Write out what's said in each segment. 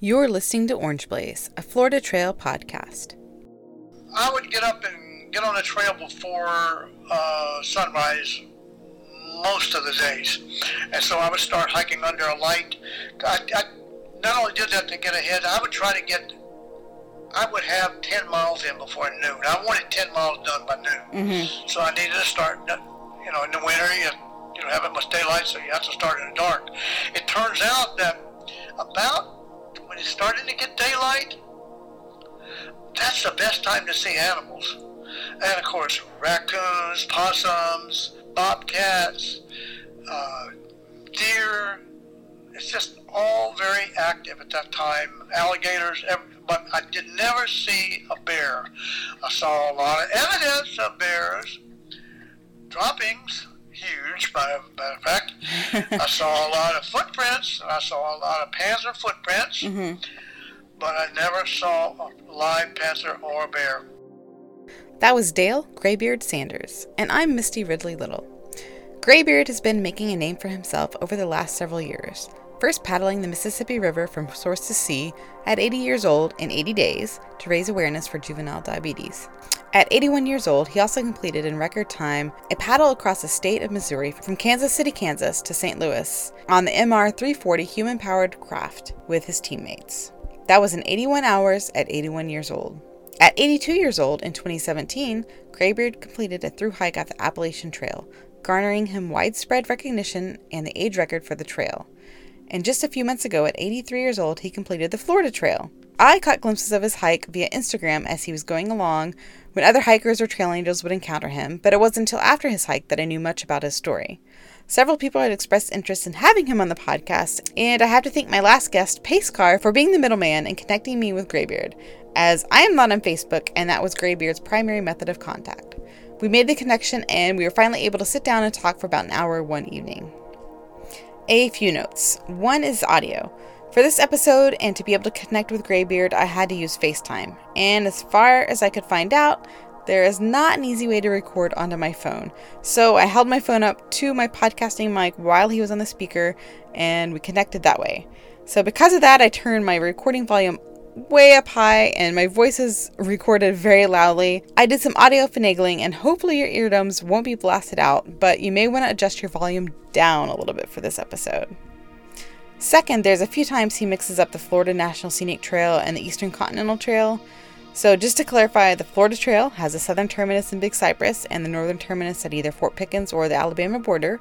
You're listening to Orange Blaze, a Florida Trail podcast. I would get up and get on the trail before uh, sunrise most of the days. And so I would start hiking under a light. I, I not only did that to get ahead, I would try to get, I would have 10 miles in before noon. I wanted 10 miles done by noon. Mm-hmm. So I needed to start, you know, in the winter, you, you don't have much daylight, so you have to start in the dark. It turns out that about when it's starting to get daylight, that's the best time to see animals. And of course, raccoons, possums, bobcats, uh, deer. It's just all very active at that time. Alligators, but I did never see a bear. I saw a lot of evidence of bears, droppings, huge, by matter of fact. I saw a lot of footprints. I saw a lot of panther footprints, mm-hmm. but I never saw a live panther or a bear. That was Dale Graybeard Sanders, and I'm Misty Ridley Little. Graybeard has been making a name for himself over the last several years, first paddling the Mississippi River from source to sea at 80 years old in 80 days to raise awareness for juvenile diabetes. At 81 years old, he also completed in record time a paddle across the state of Missouri from Kansas City, Kansas to St. Louis on the MR 340 human powered craft with his teammates. That was in 81 hours at 81 years old. At 82 years old in 2017, Graybeard completed a through hike at the Appalachian Trail, garnering him widespread recognition and the age record for the trail. And just a few months ago, at 83 years old, he completed the Florida Trail. I caught glimpses of his hike via Instagram as he was going along when other hikers or trail angels would encounter him, but it wasn't until after his hike that I knew much about his story. Several people had expressed interest in having him on the podcast, and I have to thank my last guest, Pacecar, for being the middleman and connecting me with Graybeard, as I am not on Facebook, and that was Graybeard's primary method of contact. We made the connection, and we were finally able to sit down and talk for about an hour one evening. A few notes. One is audio. For this episode and to be able to connect with Graybeard, I had to use FaceTime. And as far as I could find out, there is not an easy way to record onto my phone. So I held my phone up to my podcasting mic while he was on the speaker and we connected that way. So because of that, I turned my recording volume way up high and my voice is recorded very loudly. I did some audio finagling and hopefully your eardrums won't be blasted out, but you may want to adjust your volume down a little bit for this episode. Second, there's a few times he mixes up the Florida National Scenic Trail and the Eastern Continental Trail. So, just to clarify, the Florida Trail has a southern terminus in Big Cypress and the northern terminus at either Fort Pickens or the Alabama border.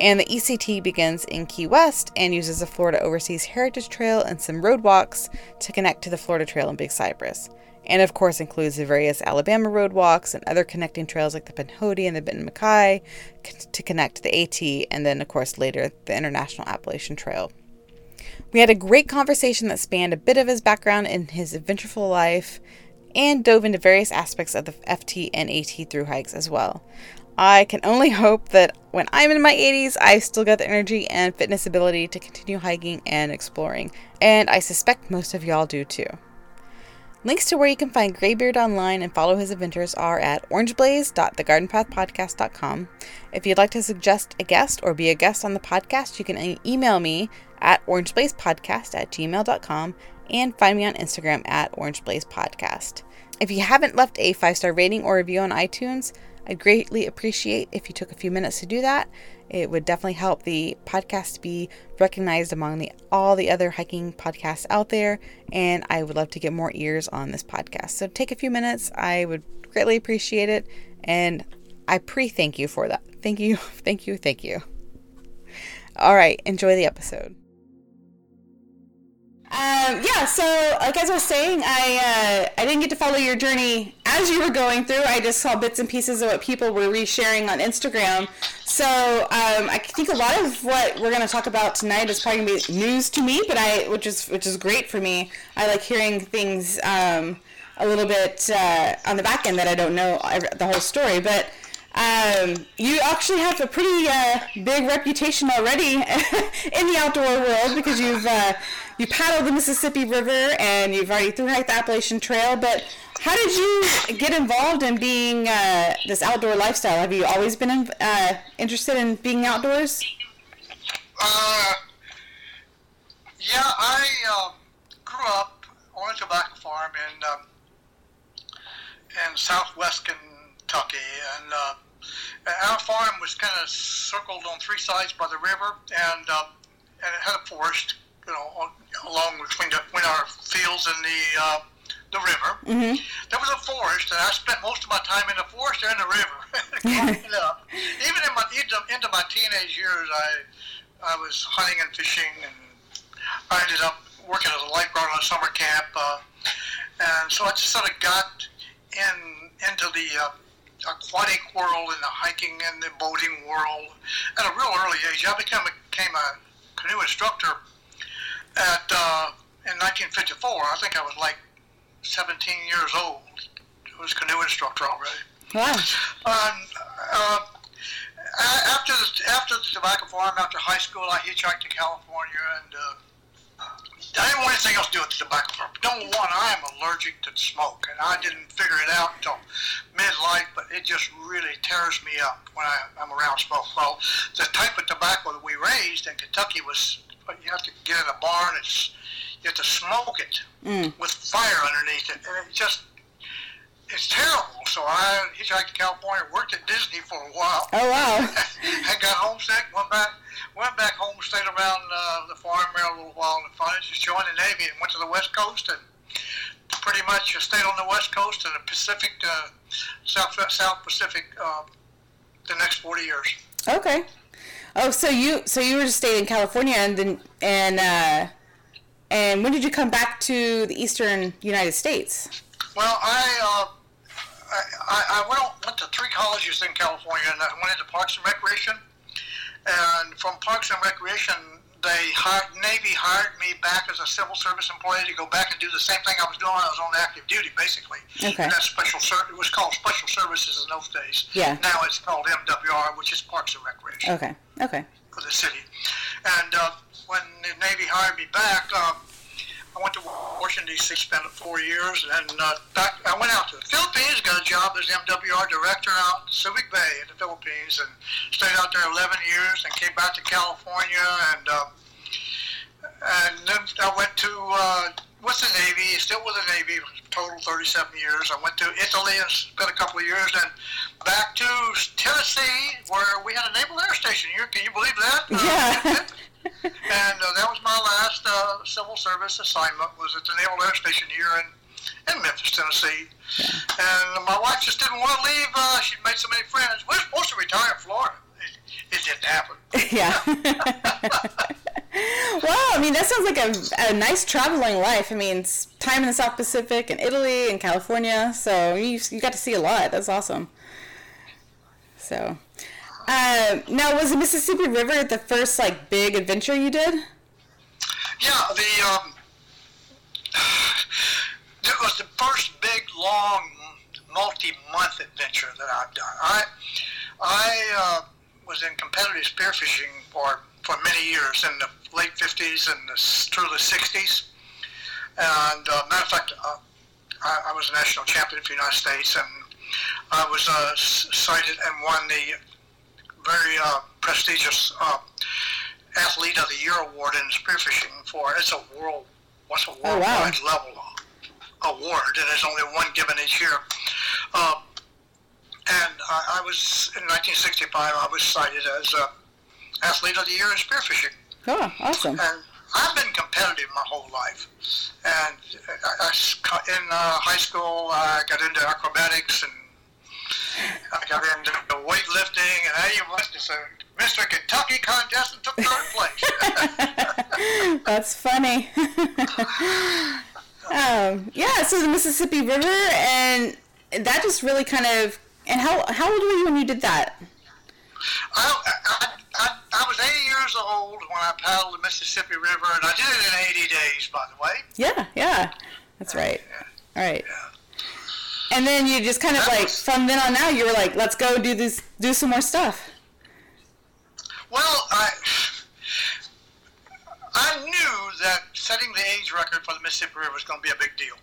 And the ECT begins in Key West and uses the Florida Overseas Heritage Trail and some road walks to connect to the Florida Trail in Big Cypress. And of course, includes the various Alabama road walks and other connecting trails like the Pinhoti and the Benton MacKaye to connect the AT, and then, of course, later the International Appalachian Trail. We had a great conversation that spanned a bit of his background in his adventureful life and dove into various aspects of the FT and AT through hikes as well. I can only hope that when I'm in my 80s, I still got the energy and fitness ability to continue hiking and exploring, and I suspect most of y'all do too. Links to where you can find Graybeard online and follow his adventures are at orangeblaze.thegardenpathpodcast.com. If you'd like to suggest a guest or be a guest on the podcast, you can email me at orangeblazepodcast at gmail.com and find me on Instagram at orangeblazepodcast. If you haven't left a five star rating or review on iTunes, I'd greatly appreciate if you took a few minutes to do that. It would definitely help the podcast be recognized among the all the other hiking podcasts out there, and I would love to get more ears on this podcast. So take a few minutes. I would greatly appreciate it, and I pre thank you for that. Thank you, thank you, thank you. All right, enjoy the episode. Um, yeah, so like as I was saying, I uh, I didn't get to follow your journey as you were going through. I just saw bits and pieces of what people were resharing on Instagram. So um, I think a lot of what we're going to talk about tonight is probably going to be news to me, but I which is which is great for me. I like hearing things um, a little bit uh, on the back end that I don't know the whole story, but. Um, you actually have a pretty uh, big reputation already in the outdoor world because you've uh, you paddled the Mississippi River and you've already through hiked the Appalachian Trail. But how did you get involved in being uh, this outdoor lifestyle? Have you always been in, uh, interested in being outdoors? Uh, yeah, I uh, grew up on a tobacco farm in um, in southwest Kentucky, and uh, our farm was kind of circled on three sides by the river, and uh, and it had a forest, you know, along between, the, between our fields and the uh, the river. Mm-hmm. There was a forest, and I spent most of my time in the forest and the river. Even in my into, into my teenage years, I I was hunting and fishing, and I ended up working as a lifeguard on a summer camp. Uh, and so I just sort of got in into the uh, aquatic world and the hiking and the boating world at a real early age. I became a, became a canoe instructor at uh, in 1954. I think I was like 17 years old. I was canoe instructor already. Wow. Um, uh, after the, after the tobacco farm, after high school, I hitchhiked to California, and uh, I didn't want anything else to do with the tobacco farm. Number one, I am allergic to smoke, and I didn't figure it out until midlife, but it just really tears me up when I, I'm around smoke. Well, the type of tobacco that we raised in Kentucky was you have to get in a barn. It's you have to smoke it Mm. with fire underneath it, and it just it's terrible. So I hitchhiked to California, worked at Disney for a while. Oh wow. I got homesick, went back, went back home, stayed around uh, the farm there a little while and fun, just joined the Navy and went to the West Coast and pretty much stayed on the West Coast and the Pacific, uh, South South Pacific, uh, the next 40 years. Okay. Oh, so you so you were just staying in California, and then and uh, and when did you come back to the Eastern United States? Well, I, uh, I, I went, went to three colleges in California, and I went into Parks and Recreation. And from Parks and Recreation, they hired, Navy hired me back as a civil service employee to go back and do the same thing I was doing. I was on active duty, basically. Okay. And that's special ser- It was called Special Services in those days. Yeah. Now it's called MWR, which is Parks and Recreation Okay. Okay. for the city. And uh, when the Navy hired me back, uh, I went to Washington D.C. spent four years, and uh, back I went out to the Philippines, got a job as MWR director out in Subic Bay in the Philippines, and stayed out there 11 years, and came back to California, and uh, and then I went to uh, with the Navy, still with the Navy, total 37 years. I went to Italy and spent a couple of years, and back to Tennessee, where we had a naval air station. You, can you believe that? Uh, Yeah. and uh, that was my last uh, civil service assignment. Was at the Naval Air Station here in, in Memphis, Tennessee. And my wife just didn't want to leave. Uh, she'd made so many friends. We're supposed to retire in Florida. It, it didn't happen. yeah. well, I mean, that sounds like a, a nice traveling life. I mean, time in the South Pacific and Italy and California, so you you got to see a lot. That's awesome. So, uh, now was the Mississippi River the first like big adventure you did? Yeah, the um, it was the first big, long, multi-month adventure that I've done. I I uh, was in competitive spearfishing for for many years in the late '50s and the, through the '60s. And uh, matter of fact, uh, I, I was a national champion for the United States, and I was uh, cited and won the very uh, prestigious uh, Athlete of the Year award in spearfishing for it's a world what's a Oh, wow. level award, and there's only one given each year. Uh, and I, I was in 1965. I was cited as uh, Athlete of the Year in spearfishing, Oh, awesome. and I've been competitive my whole life. And I, I in uh, high school, I got into acrobatics and I got into weightlifting, and I even went to some Mr. Kentucky contest and took third place. That's funny. um, yeah, so the Mississippi River, and that just really kind of. And how how old were you when you did that? I, I, I, I was 80 years old when I paddled the Mississippi River, and I did it in 80 days, by the way. Yeah, yeah, that's right. All right. And then you just kind of That like was- from then on now you were like, let's go do this, do some more stuff. Well, I I knew that setting the age record for the Mississippi River was going to be a big deal.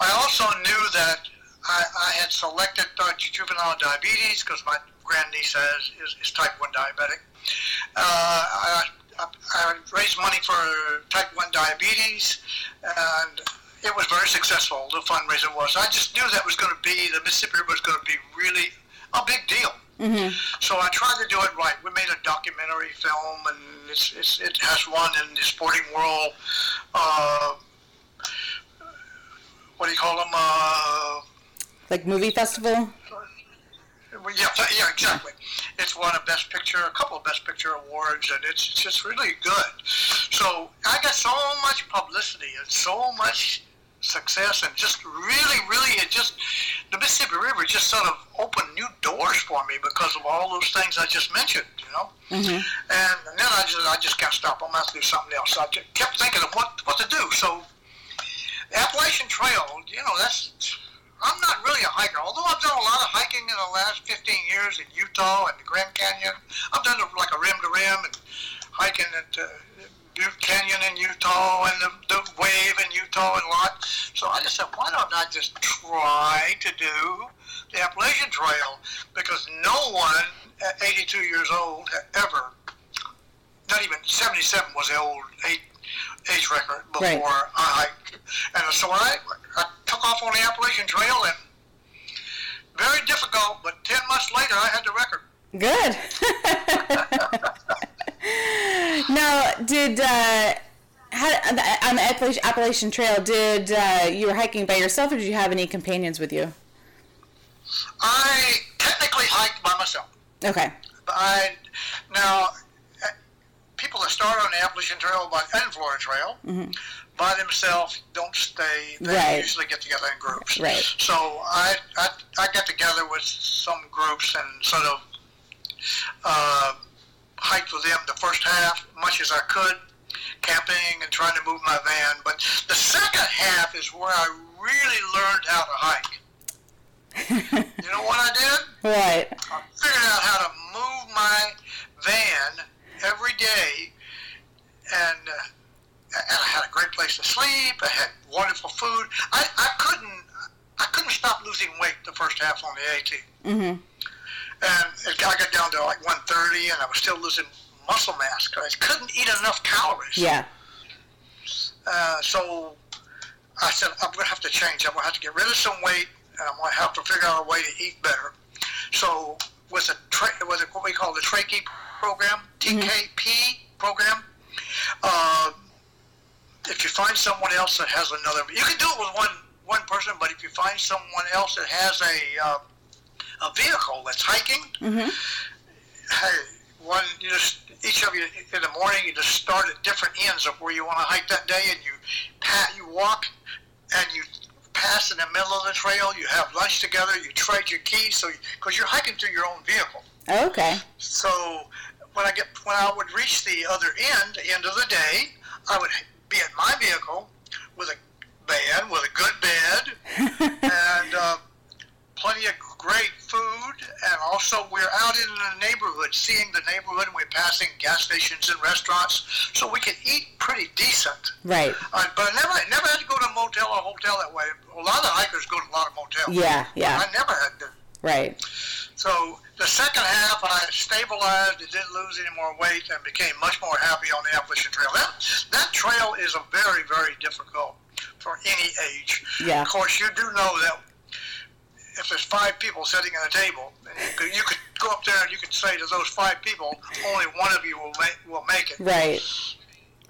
I also knew that I, I had selected uh, juvenile diabetes because my grandniece has, is, is type 1 diabetic. Uh, I, I, I raised money for type 1 diabetes, and it was very successful, the fundraiser was. I just knew that was going to be, the Mississippi River was going to be really a big deal. Mm-hmm. So I tried to do it right. We made a documentary film, and it's, it's, it has won in the sporting world. Uh, what do you call them? Uh, Like movie festival? yeah, yeah, exactly. It's won a Best Picture, a couple of Best Picture awards, and it's, it's just really good. So I got so much publicity and so much success, and just really, really, it just the Mississippi River just sort of opened new doors for me because of all those things I just mentioned, you know. Mm-hmm. And, and then I just I just can't stop. I'm gonna have to do something else. So I just kept thinking of what what to do. So the Appalachian Trail, you know, that's I'm not really a hiker. Although I've done a lot of hiking in the last 15 years in Utah and the Grand Canyon. I've done like a rim to rim and hiking at uh, Butte Canyon in Utah and the, the wave in Utah and lot. So I just said, why don't I just try to do the Appalachian Trail? Because no one at 82 years old ever, not even 77 was the old age, age record before Right. I hiked. And so I, I took off on the Appalachian Trail and very difficult, but 10 months later I had the record. Good. now, did uh, how, on the Appalachian, Trail? Did uh, you were hiking by yourself, or did you have any companions with you? I technically hiked by myself. Okay. I now uh, people that start on the Appalachian Trail by and Florida Trail by themselves don't stay. They Right. usually get together in groups. Right. So I, I I get together with some groups and sort of uh, hiked with them the first half, much as I could, camping and trying to move my van. But the second half is where I really learned how to hike. You know what I did? Right. I figured out how to move my van every day, and, uh, and I had a great place to sleep. I had wonderful food. I, I couldn't I couldn't stop losing weight the first half on the AT, Mm-hmm. And it, I got down to like 130, and I was still losing muscle mass because I couldn't eat enough calories. Yeah. Uh, so I said, I'm going to have to change. I'm going to have to get rid of some weight, and I'm going to have to figure out a way to eat better. So with a tra- with a, what we call the Trachea program, TKP program, uh, if you find someone else that has another, you can do it with one one person, but if you find someone else that has a uh, a vehicle that's hiking, Mm-hmm. one you just each of you in the morning you just start at different ends of where you want to hike that day, and you pat you walk and you pass in the middle of the trail. You have lunch together. You trade your keys, so because you're hiking through your own vehicle. Okay. So when I get when I would reach the other end, the end of the day, I would be at my vehicle with a van with a good bed and uh, plenty of great food, and also we're out in the neighborhood, seeing the neighborhood, and we're passing gas stations and restaurants, so we can eat pretty decent. Right. Uh, but I never, never had to go to a motel or hotel that way. A lot of hikers go to a lot of motels. Yeah. Yeah. I never had to. Right. So the second half, I stabilized, and didn't lose any more weight, and became much more happy on the Appalachian Trail. That that trail is a very, very difficult for any age. Yeah. Of course, you do know that if there's five people sitting at a table, you could, you could go up there and you could say to those five people, only one of you will make will make it. Right.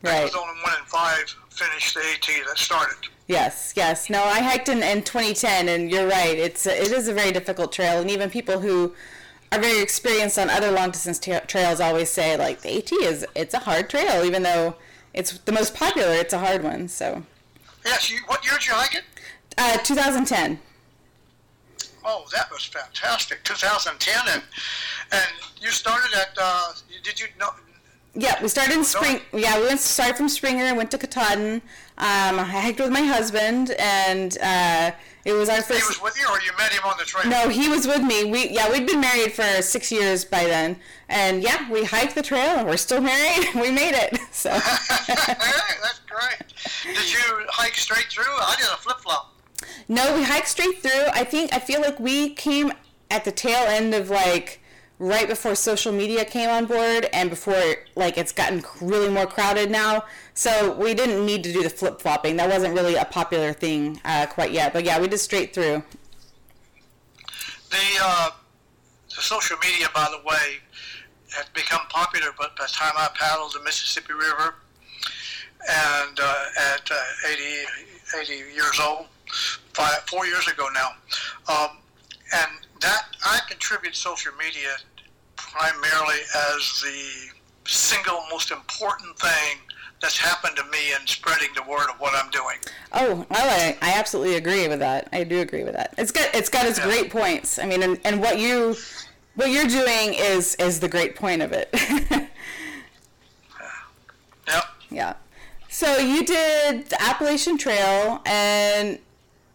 Right. Because only one in five finished the AT that started. Yes, yes. No, I hiked in, in 2010, and you're right. It's a, it is a very difficult trail, and even people who are very experienced on other long distance ta- trails always say like the AT is it's a hard trail, even though it's the most popular. It's a hard one. So, Yes. You, what year did you hike it? uh, 2010. Oh, that was fantastic. 2010, and and you started at. Uh, did you know? Yeah, we started in spring. Yeah, we went started from Springer and went to Katahdin. Um, I hiked with my husband, and uh, it was our first. He was with you, or you met him on the trail? No, he was with me. We yeah, we'd been married for six years by then, and yeah, we hiked the trail, and we're still married. we made it. So That's great. Did you hike straight through? I did a flip flop. No, we hiked straight through. I think I feel like we came at the tail end of like right before social media came on board and before like it's gotten really more crowded now. So we didn't need to do the flip flopping. That wasn't really a popular thing uh, quite yet. But yeah, we did straight through. The, uh, the social media, by the way, had become popular, but by the time I paddled the Mississippi River, and uh, at uh, 80, 80 years old, five, four years ago now, um, and that I contribute social media primarily as the single most important thing that's happened to me in spreading the word of what I'm doing. Oh, well, I, I absolutely agree with that. I do agree with that. It's got it's got its yeah. great points. I mean, and, and what you what you're doing is is the great point of it. yep. Yeah. So you did the Appalachian Trail, and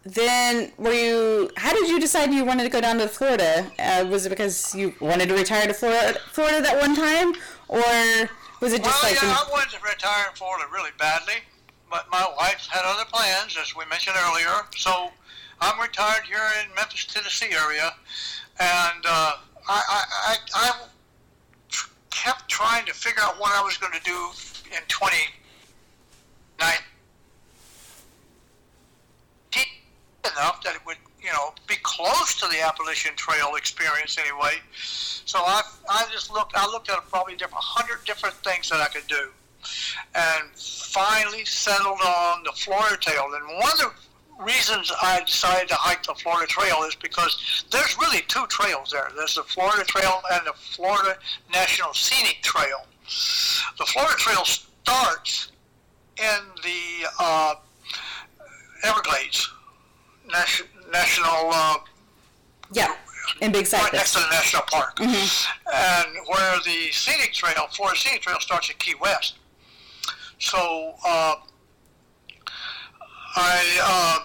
then were you? How did you decide you wanted to go down to Florida? Uh, was it because you wanted to retire to Florida, Florida that one time, or was it just well, like? yeah, I wanted to retire in Florida really badly, but my wife had other plans, as we mentioned earlier. So I'm retired here in Memphis, Tennessee area, and uh, I, I, I, I kept trying to figure out what I was going to do in 2019 enough that it would, you know, be close to the Appalachian Trail experience anyway. So I, I just looked, I looked at probably different, hundred different things that I could do, and finally settled on the Florida Trail. And one of the reasons I decided to hike the Florida Trail is because there's really two trails there. There's the Florida Trail and the Florida National Scenic Trail. The Florida Trail starts in the uh, Everglades National. national uh, yeah. In Big Cypress. Right next to the national park. Mm-hmm. And where the scenic trail, Florida Scenic Trail, starts at Key West. So uh, I uh,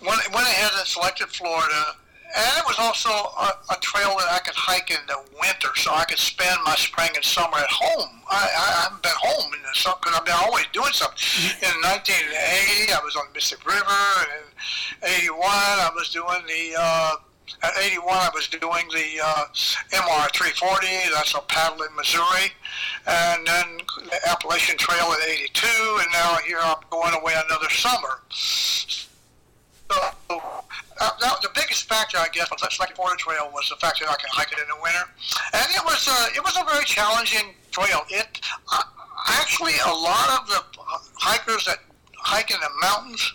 went, went ahead and selected Florida, and it was also a, a, trail that I could hike in the winter, so I could spend my spring and summer at home. I, I haven't been home in the summer because I've been always doing something. In 1980, I was on the Mississippi River, and in 81, I was doing the. Uh, at 81, I was doing the uh, MR 340. That's a paddle in Missouri, and then the Appalachian Trail at 82, and now here I'm going away another summer. So uh, that, the biggest factor, I guess, was that Florida Trail was the fact that I could hike it in the winter, and it was uh, it was a very challenging trail. It uh, actually a lot of the hikers that hike in the mountains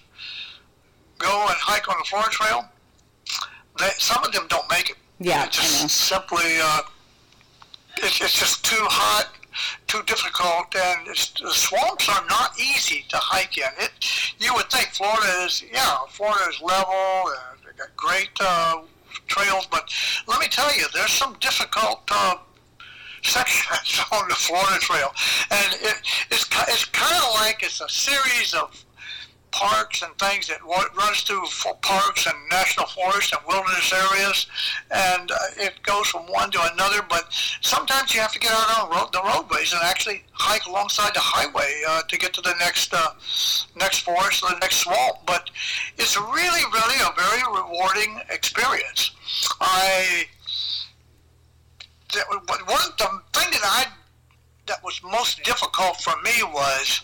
go and hike on the Florida Trail they, some of them don't make it. Yeah, it's just simply uh, it's, it's just too hot, too difficult, and the swamps are not easy to hike in. It you would think Florida is yeah, Florida is level, and they got great uh, trails, but let me tell you, there's some difficult. Uh, sections on the Florida Trail, and it, it's it's kind of like it's a series of parks and things that runs through parks and national forests and wilderness areas, and uh, it goes from one to another. But sometimes you have to get out on road, the roadways and actually hike alongside the highway uh, to get to the next uh, next forest or the next swamp. But it's really, really a very rewarding experience. I that, one the thing that I that was most difficult for me was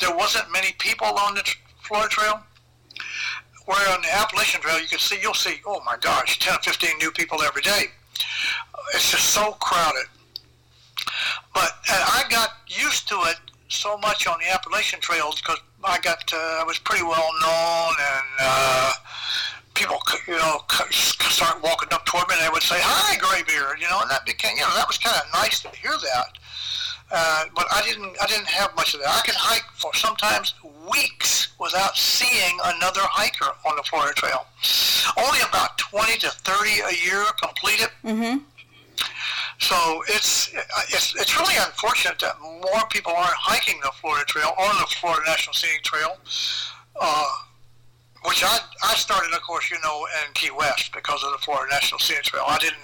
there wasn't many people on the Florida Trail, where on the Appalachian Trail you can see, you'll see, oh my gosh, 10 or 15 new people every day. It's just so crowded. But I got used to it so much on the Appalachian trails because I got uh, I was pretty well known and uh, people you know start walking up toward me and they would say hi Graybeard you know and that became you know that was kind of nice to hear that uh, but I didn't I didn't have much of that. I could hike for sometimes weeks without seeing another hiker on the Florida Trail. Only about 20 to 30 a year complete it. Mm-hmm. So it's, it's it's really unfortunate that more people aren't hiking the Florida Trail or the Florida National Scenic Trail. Uh, which I, I started, of course, you know, in Key West because of the Florida National Scenic Trail. I didn't,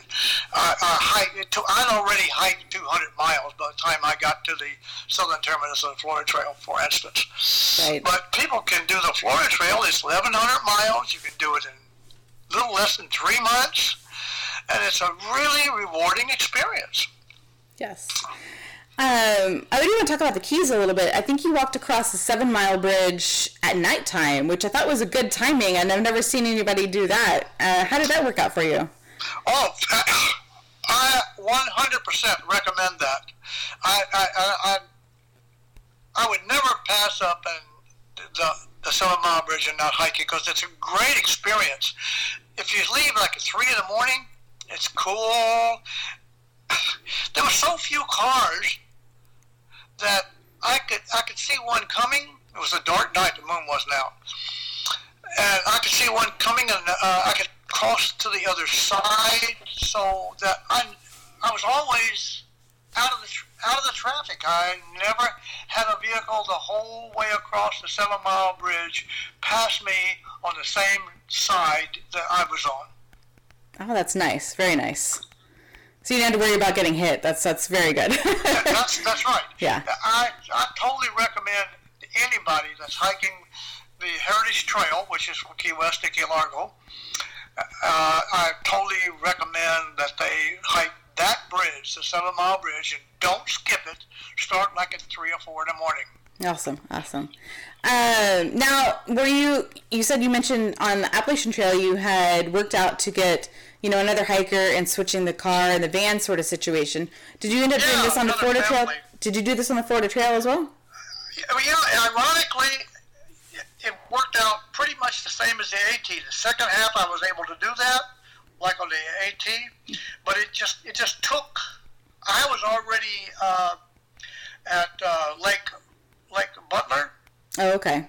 I, I hiked, I'd already hiked 200 miles by the time I got to the southern terminus of the Florida Trail, for instance. Right. But people can do the Florida Trail. It's 1,100 miles. You can do it in a little less than three months. and it's a really rewarding experience. Yes. Um, I would even talk about the Keys a little bit. I think you walked across the Seven Mile Bridge at nighttime, which I thought was a good timing, and I've never seen anybody do that. Uh, how did that work out for you? Oh, I 100% recommend that. I, I, I, I would never pass up the, the Seven Mile Bridge and not hiking because it's a great experience. If you leave like at 3 in the morning, it's cool. There were so few cars that I could I could see one coming. It was a dark night. The moon wasn't out, and I could see one coming, and uh, I could cross to the other side, so that I I was always out of the out of the traffic. I never had a vehicle the whole way across the seven mile bridge pass me on the same side that I was on. Oh, that's nice. Very nice. So you didn't have to worry about getting hit. That's that's very good. that's that's right. Yeah. I I totally recommend anybody that's hiking the Heritage Trail, which is from Key West to Key Largo. Uh, I totally recommend that they hike that bridge, the Seven Mile Bridge, and don't skip it. Start like at three or four in the morning. Awesome, awesome. Um, now, were you? You said you mentioned on the Appalachian Trail you had worked out to get you know, another hiker and switching the car and the van sort of situation. Did you end up yeah, doing this on the Florida family. Trail? Did you do this on the Florida Trail as well? Yeah, ironically, it worked out pretty much the same as the AT. The second half, I was able to do that, like on the AT, but it just it just took. I was already uh, at uh, Lake Lake Butler. Oh, okay.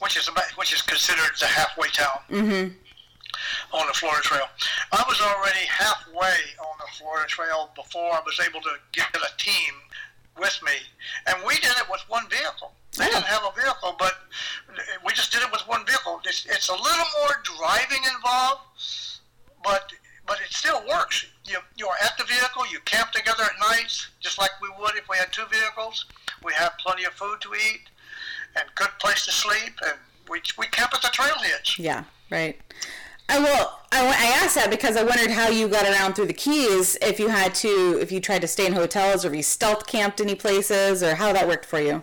Which is about, which is considered the halfway town. Mm-hmm on the Florida Trail. I was already halfway on the Florida Trail before I was able to get a team with me, and we did it with one vehicle. They didn't have a vehicle, but we just did it with one vehicle. It's, it's a little more driving involved, but but it still works. You, you're at the vehicle, you camp together at nights, just like we would if we had two vehicles. We have plenty of food to eat and good place to sleep, and we, we camp at the trailheads. Yeah, right. I will. I, I asked that because I wondered how you got around through the Keys. If you had to, if you tried to stay in hotels, or if you stealth camped any places, or how that worked for you.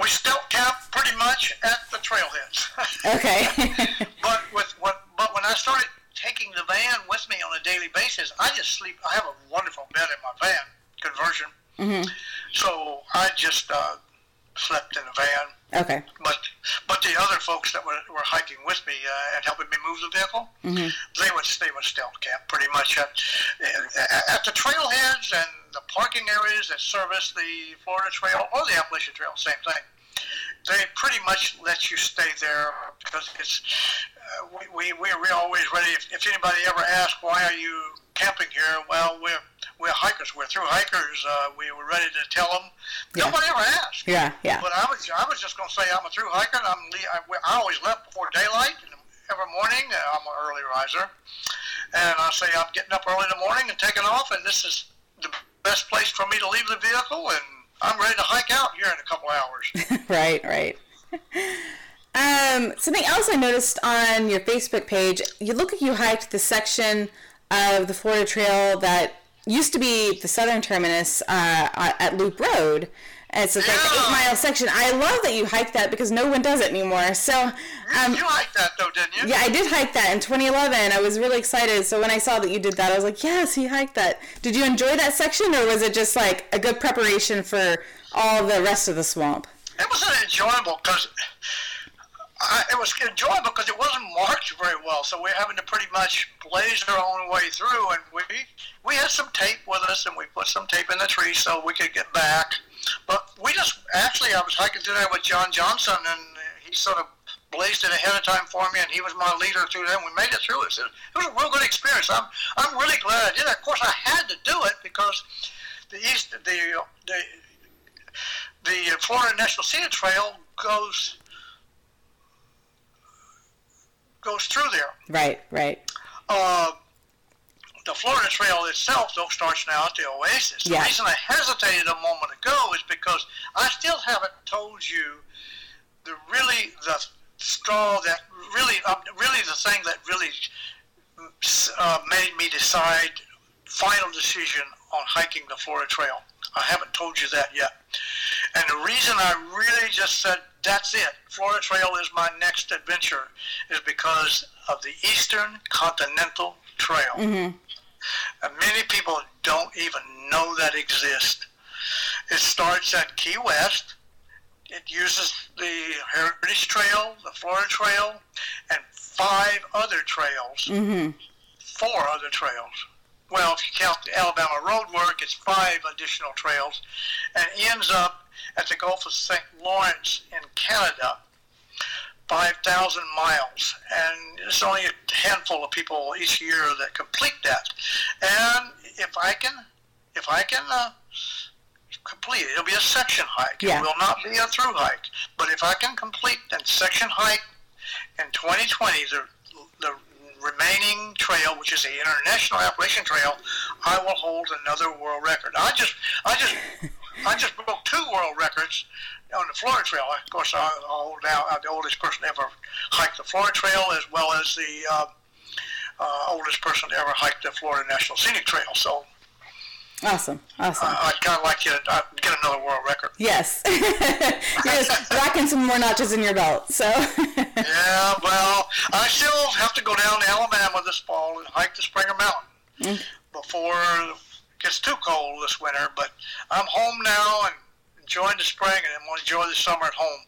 We stealth camped pretty much at the trailheads. okay. but with what, but when I started taking the van with me on a daily basis, I just sleep. I have a wonderful bed in my van conversion. Mm-hmm. So I just uh, slept in the van Okay. But but the other folks that were, were hiking with me uh, and helping me move the vehicle, mm-hmm. they would they would stealth camp pretty much at, at the trailheads and the parking areas that service the Florida Trail or the Appalachian Trail. Same thing. They pretty much let you stay there because it's uh, we, we we're always ready. If, if anybody ever asks why are you camping here, well we're we're hikers. We're through hikers. Uh, we were ready to tell them. Yeah. Nobody ever asked. Yeah, yeah. But I was, I was just going to say I'm a through hiker. I'm, I, I always left before daylight. And every morning, uh, I'm an early riser, and I say I'm getting up early in the morning and taking off. And this is the best place for me to leave the vehicle, and I'm ready to hike out here in a couple hours. right, right. Um, something else I noticed on your Facebook page, you look like you hiked the section of the Florida Trail that used to be the southern terminus uh, at Loop Road. And it's like yeah. an eight mile section. I love that you hiked that because no one does it anymore. So um, you hiked that though, didn't you? Yeah, I did hike that in 2011. I was really excited. So when I saw that you did that, I was like, yes, he hiked that. Did you enjoy that section, or was it just like a good preparation for all the rest of the swamp? It was enjoyable because It was enjoyable because it wasn't marked very well, so we're having to pretty much blaze our own way through. And we we had some tape with us, and we put some tape in the tree so we could get back. But we just actually, I was hiking through there with John Johnson, and he sort of blazed it ahead of time for me, and he was my leader through there. And we made it through it. It was a real good experience. I'm I'm really glad I did that. Of course, I had to do it because the east the the the Florida National Scenic Trail goes goes through there. Right, right. Uh, the Florida Trail itself, though, starts now at the Oasis. Yeah. The reason I hesitated a moment ago is because I still haven't told you the really the straw that really, um, really the thing that really uh, made me decide final decision on hiking the Florida Trail. I haven't told you that yet. And the reason I really just said that's it, Florida Trail is my next adventure, is because of the Eastern Continental Trail. Mm-hmm. And many people don't even know that exists. It starts at Key West. It uses the Heritage Trail, the Florida Trail, and five other trails. Mm-hmm. Four other trails. Well, if you count the Alabama road work, it's five additional trails, and ends up at the Gulf of St. Lawrence in Canada. 5,000 miles, and it's only a handful of people each year that complete that. And if I can, if I can uh, complete it, it'll be a section hike. Yeah. It will not be a through hike. But if I can complete that section hike in 2020, the the remaining trail, which is the International Appalachian Trail, I will hold another world record. I just, I just, I just broke two world records on the Florida Trail. Of course, I, I hold now I'm the oldest person ever hiked the Florida Trail, as well as the uh, uh, oldest person to ever hike the Florida National Scenic Trail. So Awesome. Awesome. uh, I'd kind of like you to uh, get another world record. yes. yes. Rocking some more notches in your belt. So. Yeah, well, I still have to go down to Alabama this fall and hike the Springer Mountain Mm. before gets too cold this winter. But I'm home now and enjoying the spring, and I'm going to enjoy the summer at home.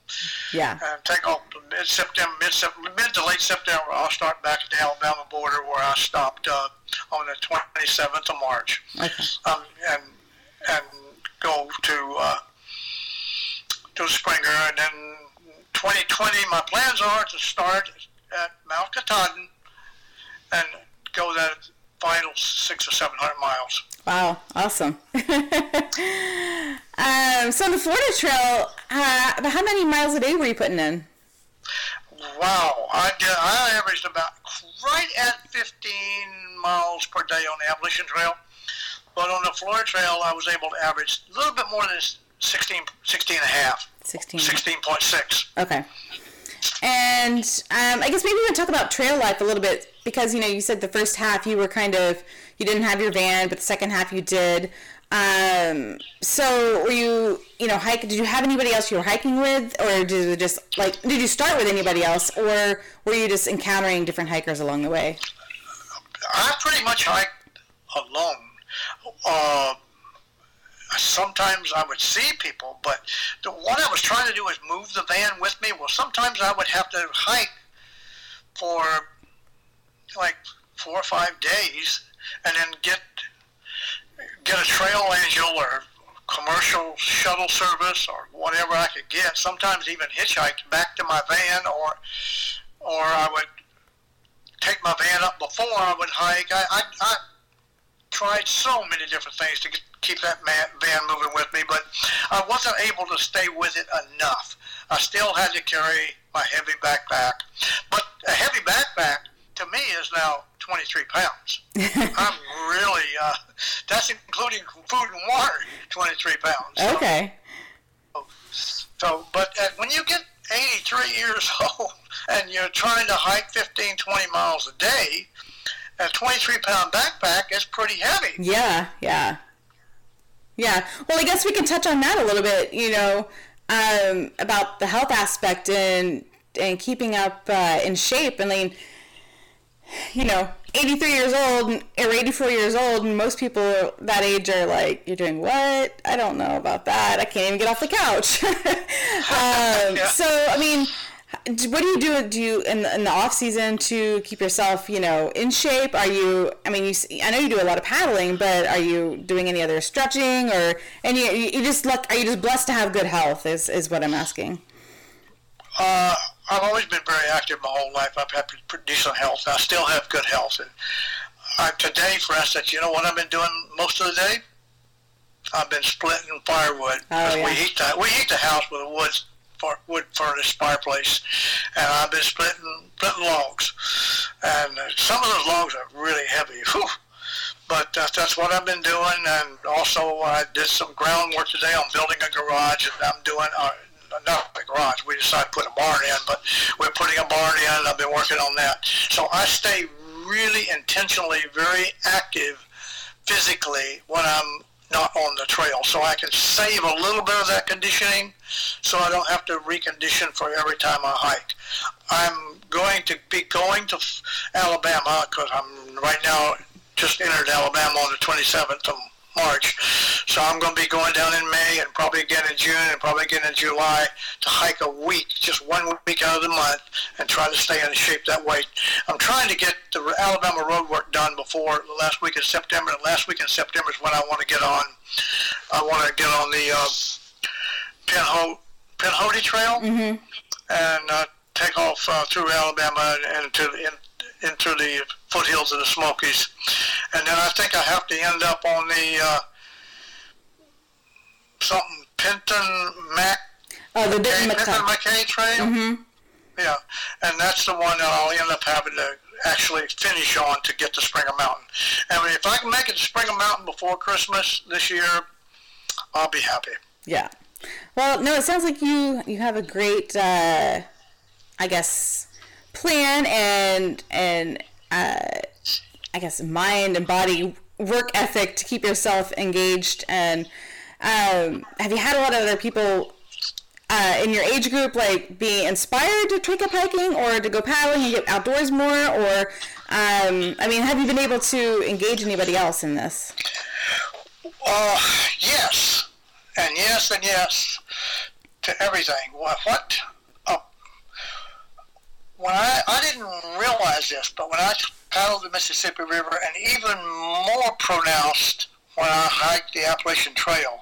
yeah. And take off mid September, mid mid to late September. I'll start back at the Alabama border where I stopped uh, on the 27th of March, Okay. um, and and go to uh, to Springer, and then 2020. My plans are to start at Mount Katahdin and go that final six or seven hundred miles. Wow, awesome. um, so on the Florida Trail, uh, about how many miles a day were you putting in? Wow, I did, I averaged about right at 15 miles per day on the Appalachian Trail, but on the Florida Trail, I was able to average a little bit more than 16, 16 and a half, 16. 16.6. Okay. And um, I guess maybe we can talk about trail life a little bit because you know you said the first half you were kind of you didn't have your van, but the second half you did. Um, so were you you know hike? Did you have anybody else you were hiking with, or did it just like did you start with anybody else, or were you just encountering different hikers along the way? I pretty much hiked alone. Uh, sometimes I would see people, but the, what I was trying to do was move the van with me. Well, sometimes I would have to hike for like four or five days, and then get get a trail angel or commercial shuttle service or whatever I could get. Sometimes even hitchhike back to my van, or or I would take my van up before I would hike. I, I, I tried so many different things to keep that man, van moving with me, but I wasn't able to stay with it enough. I still had to carry my heavy backpack, but a heavy backpack to me is now 23 pounds. I'm really, uh, that's including food and water, 23 pounds. So- Okay. so, but uh, when you get 83 years old and you're trying to hike 15, 20 miles a day, a 23 pound backpack is pretty heavy. Yeah, yeah. Yeah. Well, I guess we can touch on that a little bit, you know, um, about the health aspect and and keeping up uh, in shape. I mean, you know, 83 years old or 84 years old, and most people that age are like, "You're doing what? I don't know about that. I can't even get off the couch." um, Yeah. So, I mean, what do you do? Do you in the, in the off season to keep yourself, you know, in shape? Are you? I mean, you. i know you do a lot of paddling, but are you doing any other stretching or? And you, you just look. Are you just blessed to have good health? Is is what I'm asking. Uh, I've always been very active my whole life. I've had pretty decent health. I still have good health. And uh, today, for instance, you know what I've been doing most of the day? I've been splitting firewood. Oh, yeah. We heat the we heat the house with a wood wood furnace fireplace, and I've been splitting splitting logs. And uh, some of those logs are really heavy. Whew. But uh, that's what I've been doing, and also I did some groundwork today on building a garage. And I'm doing uh, not a garage. We decided to put a barn in, but we're putting a barn in. and I've been working on that. So I stay really intentionally very active physically when I'm not on the trail. So I can save a little bit of that conditioning so I don't have to recondition for every time I hike. I'm going to be going to Alabama because I'm right now just entered Alabama on the 27th of March. So I'm going to be going down in May and probably again in June and probably again in July to hike a week, just one week out of the month, and try to stay in shape that way. I'm trying to get the Alabama road work done before the last week of September. And last week in September is when I want to get on. I want to get on the uh, Pinho, Pinhoti Trail Mm-hmm. and uh, take off uh, through Alabama and into in, into the foothills of the Smokies, and then I think I have to end up on the uh, something Penton Mac Oh, the Penton Benton MacKaye Trail. Mm-hmm. Yeah, and that's the one that I'll end up having to actually finish on to get to Springer Mountain. I mean, if I can make it to Springer Mountain before Christmas this year, I'll be happy. Yeah. Well, no, it sounds like you you have a great, uh, I guess, plan and and uh, I guess mind and body work ethic to keep yourself engaged. And um, have you had a lot of other people uh, in your age group like be inspired to take up hiking or to go paddling and get outdoors more? Or um, I mean, have you been able to engage anybody else in this? Uh, yes, and yes, and yes to everything. What? what when I, I didn't realize this, but when I paddled the Mississippi River, and even more pronounced when I hiked the Appalachian Trail,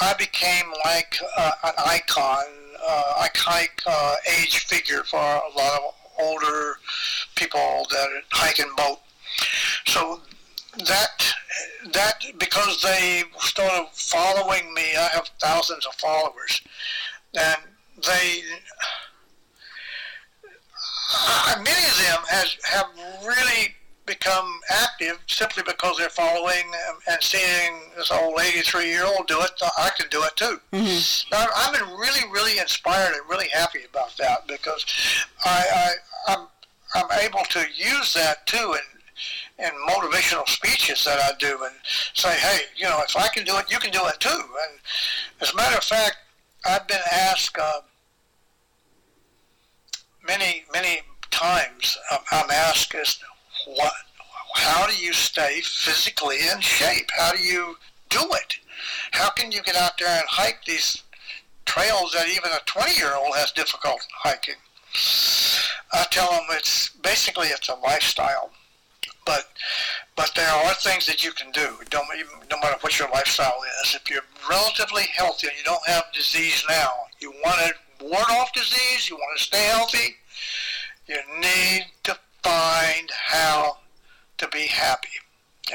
I became like uh, an icon, uh, iconic uh, age figure for a lot of older people that hike and boat. So that that because they started following me, I have thousands of followers, and they uh, many of them has have really become active simply because they're following and seeing this old 83 year old do it. I can do it too. Mm-hmm. Now, I've been really, really inspired and really happy about that because I, I I'm I'm able to use that too in in motivational speeches that I do and say, hey, you know, if I can do it, you can do it too. And as a matter of fact, I've been asked uh, many, many times. I'm, I'm asked as what, how do you stay physically in shape? How do you do it? How can you get out there and hike these trails that even a 20-year-old has difficulty hiking? I tell them it's basically it's a lifestyle, but but there are things that you can do. Don't no matter what your lifestyle is. If you're relatively healthy and you don't have disease now, you want to ward off disease. You want to stay healthy. You need to find how to be happy.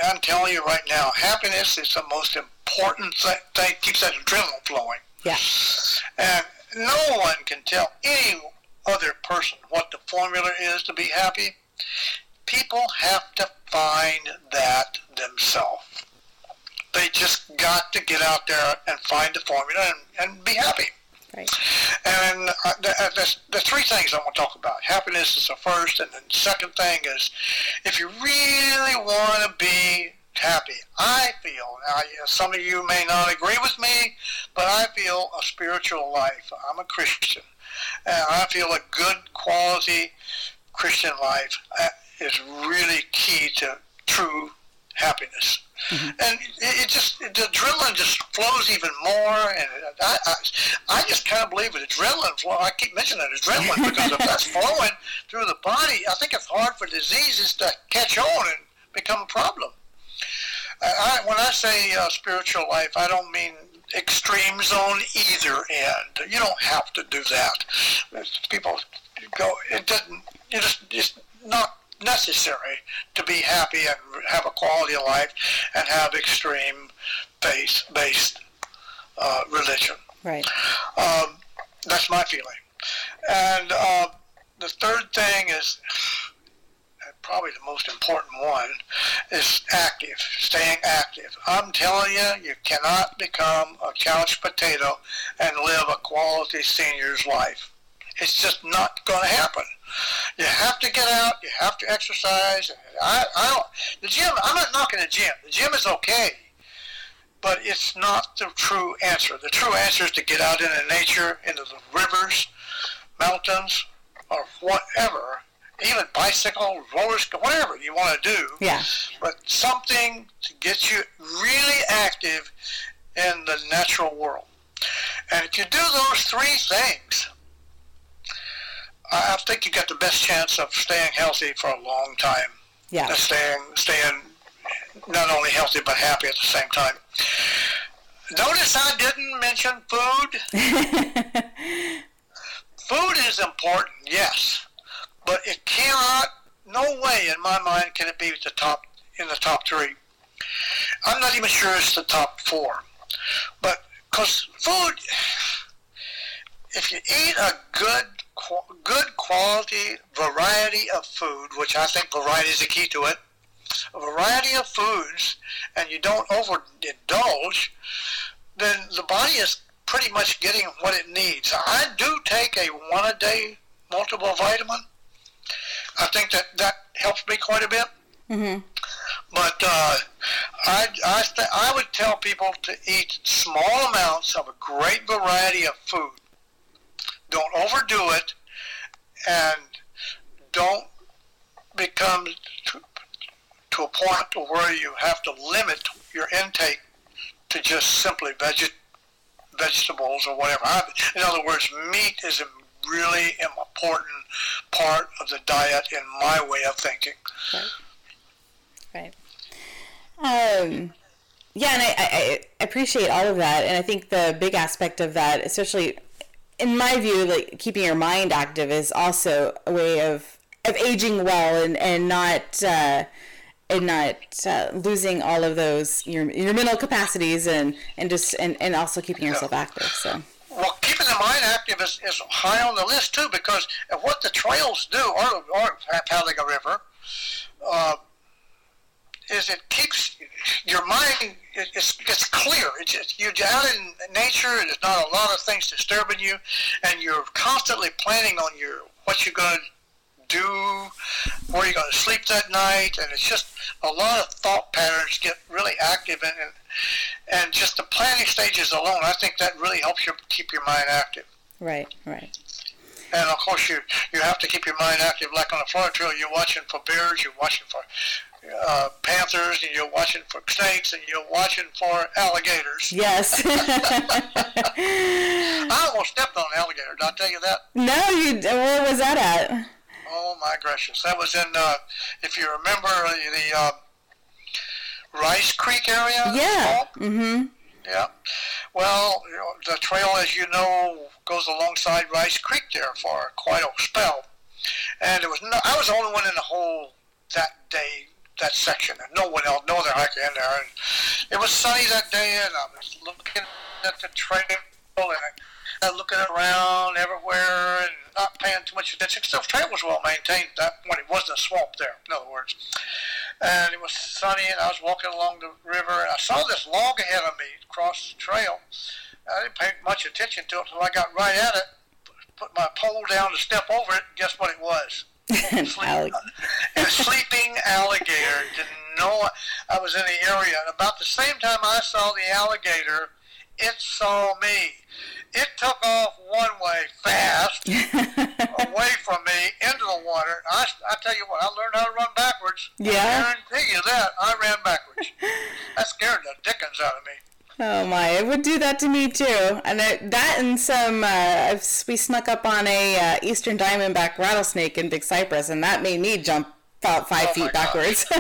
I'm telling you right now, happiness is the most important thing. Keeps that adrenaline flowing. Yeah. And no one can tell any other person what the formula is to be happy. People have to find that themselves. They just got to get out there and find the formula and, and be happy. Right. And uh, there's, there's three things I want to talk about. Happiness is the first, and the second thing is if you really want to be happy, I feel, now some of you may not agree with me, but I feel a spiritual life. I'm a Christian. And I feel a good quality Christian life uh, is really key to true happiness. Mm-hmm. And it, it, just the adrenaline just flows even more, and I, I, I just of believe it. Adrenaline flow. I keep mentioning it, adrenaline because if that's flowing through the body, I think it's hard for diseases to catch on and become a problem. I, when I say uh, spiritual life, I don't mean extremes on either end. You don't have to do that. People go. It doesn't. It just it's not necessary to be happy and have a quality of life and have extreme base based uh, religion. Right. Um, that's my feeling. And uh, the third thing is probably the most important one is active, staying active. I'm telling you, you cannot become a couch potato and live a quality senior's life. It's just not going to happen. You have to get out. You have to exercise. I, I don't. The gym. I'm not knocking the gym. The gym is okay, but it's not the true answer. The true answer is to get out into nature, into the rivers, mountains, or whatever. Even bicycle, rollers, whatever you want to do. Yeah. But something to get you really active in the natural world. And if you do those three things, I think you got the best chance of staying healthy for a long time. Yeah. And staying, staying not only healthy but happy at the same time. Notice I didn't mention food. food is important, yes, but it cannot, no way in my mind can it be the top in the top three. I'm not even sure it's the top four, but because food, if you eat a good good quality variety of food, which I think variety is the key to it, a variety of foods, and you don't overindulge, then the body is pretty much getting what it needs. I do take a one a day multiple vitamin. I think that that helps me quite a bit. Mm-hmm. But uh, I, I, th- I would tell people to eat small amounts of a great variety of food. Don't overdo it, and don't become to, to a point to where you have to limit your intake to just simply veg- vegetables or whatever. In other words, meat is a really important part of the diet in my way of thinking. Right. Right. Um, yeah, and I, I, I appreciate all of that, and I think the big aspect of that, especially in my view, like keeping your mind active, is also a way of of aging well and and not. Uh, and not uh, losing all of those your your mental capacities and and just and, and also keeping yourself Yeah. active. So Well, keeping the mind active is, is high on the list too, because what the trails do, or, or paddling a river, uh, is it keeps your mind it's, it's clear. It's just, you're out in nature. And there's not a lot of things disturbing you, and you're constantly planning on your what you're going to do, where you're going to sleep that night, and it's just a lot of thought patterns get really active, and and, and just the planning stages alone, I think that really helps you keep your mind active. right, right, And of course, you you have to keep your mind active. Like on the Florida Trail, you're watching for bears, you're watching for uh, panthers, and you're watching for snakes, and you're watching for alligators. yes. I almost stepped on an alligator. Did I tell you that? no, you. Where was that at? Oh my gracious! That was in, uh, if you remember, the uh, Rice Creek area. Yeah. Mm-hmm. Yeah. Well, you know, the trail, as you know, goes alongside Rice Creek there for quite a spell, and it was no, I was the only one in the whole that day, that section, and no one else, no other hiker in there. And it was sunny that day, and I was looking at the trail and I was looking around everywhere and not paying too much attention. The trail was well maintained at that when it wasn't a swamp there, in other words. And it was sunny, and I was walking along the river, and I saw this log ahead of me across the trail. I didn't pay much attention to it until I got right at it, put my pole down to step over it, and guess what it was? Alec- a sleeping alligator. Didn't know I was in the area. And about the same time I saw the alligator, it saw me. It took off one way fast away from me into the water. I, I tell you what, I learned how to run backwards. Yeah? I guarantee you that. I ran backwards. that scared the dickens out of me. Oh my! It would do that to me too. And I, that and some. Uh, we snuck up on a uh, eastern diamondback rattlesnake in Big Cypress, and that made me jump about five Oh feet backwards.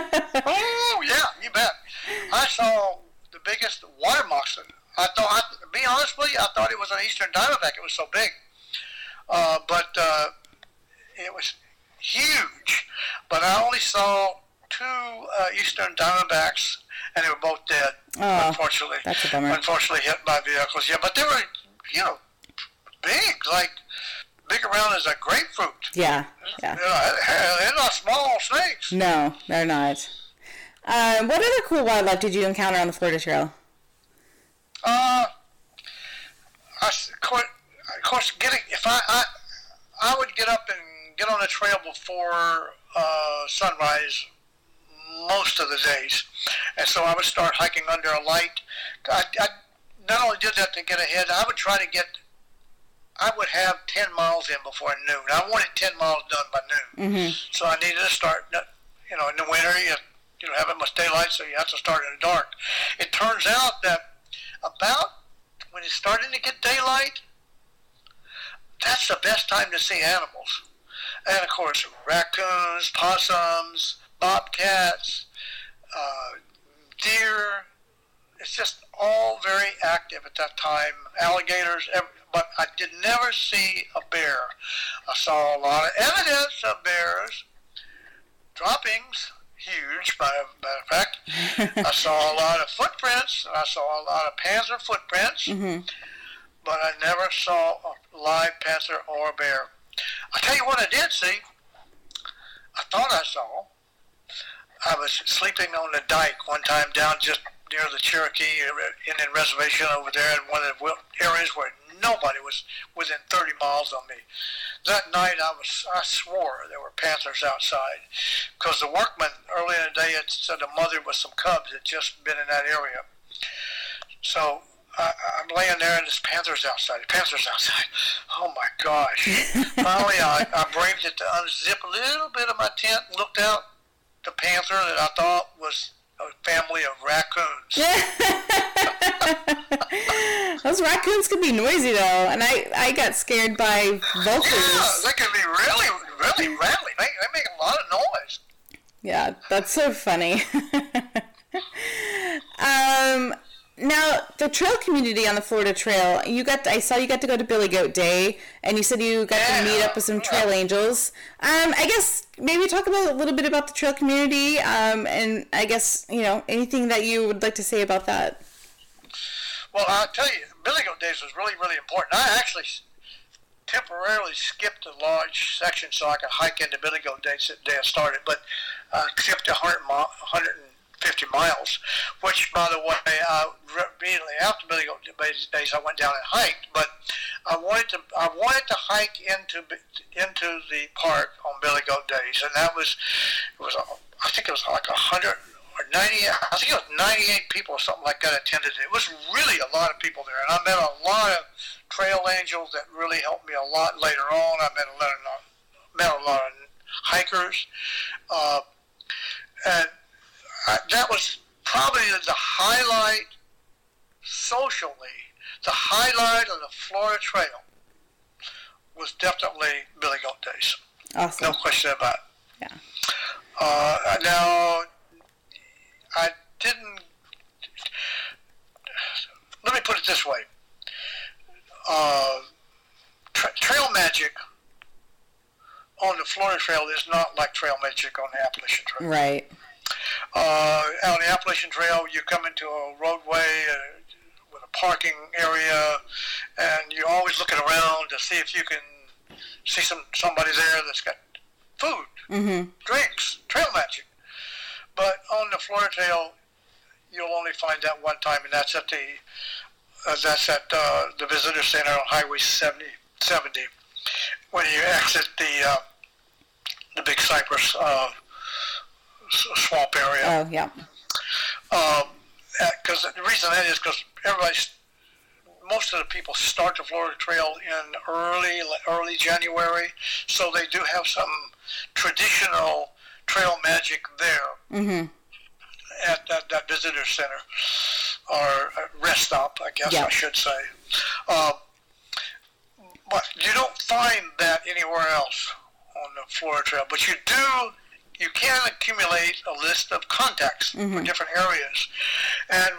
Oh yeah, you bet. I saw the biggest water moccasin. I thought, I, to be honest with you, I thought it was an eastern diamondback. It was so big, uh, but uh, it was huge. But I only saw two uh, eastern diamondbacks, and they were both dead. Oh, unfortunately, that's a bummer. Unfortunately, hit by vehicles. Yeah, but they were, you know, big, like big around as a grapefruit. yeah, yeah. Know, they're not small snakes. No, they're not. Uh, what other cool wildlife did you encounter on the Florida Trail? Uh, I, s- of course, of course, getting if I, I I would get up and get on the trail before uh, sunrise most of the days, and so I would start hiking under a light. I, I not only did that to get ahead, I would try to get. I would have ten miles in before noon. I wanted ten miles done by noon, Mm-hmm. so I needed to start. You know, in the winter, you you don't have much daylight, so you have to start in the dark. It turns out that about when it's starting to get daylight, that's the best time to see animals. And of course, raccoons, possums, bobcats, uh, deer. It's just all very active at that time. Alligators, but I did never see a bear. I saw a lot of evidence of bears, droppings, huge, by matter of fact. I saw a lot of footprints. I saw a lot of panther footprints, Mm-hmm. but I never saw a live panther or a bear. I tell you what I did see. I thought I saw. I was sleeping on the dike one time down just near the Cherokee Indian Reservation over there in one of the areas where nobody was within 30 miles of me. That night I was I swore there were panthers outside because the workman early in the day had said a mother with some cubs had just been in that area. So I, I'm laying there and there's panthers outside. Panthers outside. Oh my gosh! Finally, I, I braved it to unzip a little bit of my tent, and looked out. The panther that I thought was a family of raccoons. Those raccoons can be noisy though, and I, I got scared by vultures. Yeah, they can be really, really rattly. They, they make a lot of noise. Yeah, that's so funny. um, now the trail community on the Florida Trail, you got I saw you got to go to Billy Goat Day, and you said you got to meet up with some trail angels. Um, I guess maybe talk about a little bit about the trail community, um, and I guess you know anything that you would like to say about that. Well, I'll tell you, Billy Goat Days was really, really important. I actually temporarily skipped a large section so I could hike into Billy Goat Days the day I started, but uh, skipped 100 mi- 150 miles, which, by the way, uh, immediately after Billy Goat Days, I went down and hiked. But I wanted to, I wanted to hike into into the park on Billy Goat Days, and that was, it was, I think it was like a 100 or 90, I think it was 98 people or something like that attended it. It was really a lot of people there, and I met a lot of trail angels that really helped me a lot later on. I met a lot of, met a lot of hikers, uh, and I, that was probably the highlight socially. The highlight of the Florida Trail was definitely Billy Goat Days. Awesome. No question about it. Yeah. Uh, now, I didn't. Let me put it this way. Uh, tra- trail magic on the Florida Trail is not like trail magic on the Appalachian Trail. Right. Uh, on the Appalachian Trail, you come into a roadway uh, with a parking area, and you're always looking around to see if you can see some somebody there that's got food, Mm-hmm. drinks, trail magic. But on the Florida Trail, you'll only find that one time, and that's at the uh, that's at uh, the visitor center on Highway 70, 70 when you exit the uh, the Big Cypress uh, swamp area Oh yeah. because the reason that is because everybody's most of the people start the Florida Trail in early early January, so they do have some traditional trail magic there Mm-hmm. at that, that visitor center or uh, rest stop, I guess Yeah. I should say. Um, but you don't find that anywhere else on the Florida Trail, but you do. You can accumulate a list of contacts for Mhm. different areas, and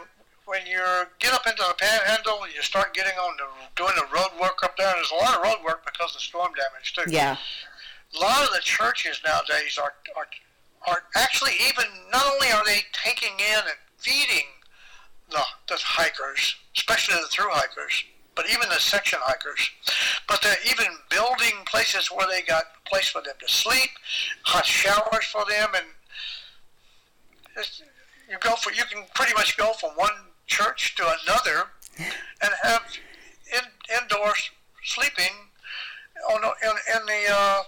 when you get up into the Panhandle, you start getting on the doing the road work up there. There's a lot of road work because of the storm damage too Yeah. a lot of the churches nowadays are, are are actually even not only are they taking in and feeding the, the hikers, especially the through hikers, but even the section hikers, but they're even building places where they got a place for them to sleep, hot showers for them, and you go for you can pretty much go from one church to another and have in, indoor sleeping on in, in the uh,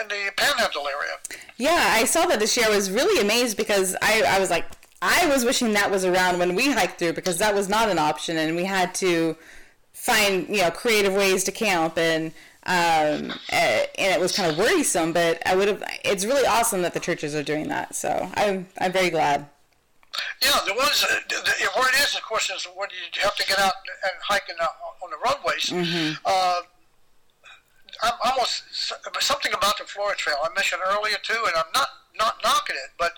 in the Panhandle area. Yeah, I saw that this year. I was really amazed because I, I was like, I was wishing that was around when we hiked through because that was not an option and we had to find you know creative ways to camp and um, and it was kind of worrisome. But I would have. It's really awesome that the churches are doing that. So I'm I'm very glad. Yeah, the ones uh, the, the, where it is, of course, is when you have to get out and hike in the, on the roadways. Mm-hmm. Uh, I'm almost something about the Florida Trail I mentioned earlier too, and I'm not not knocking it, but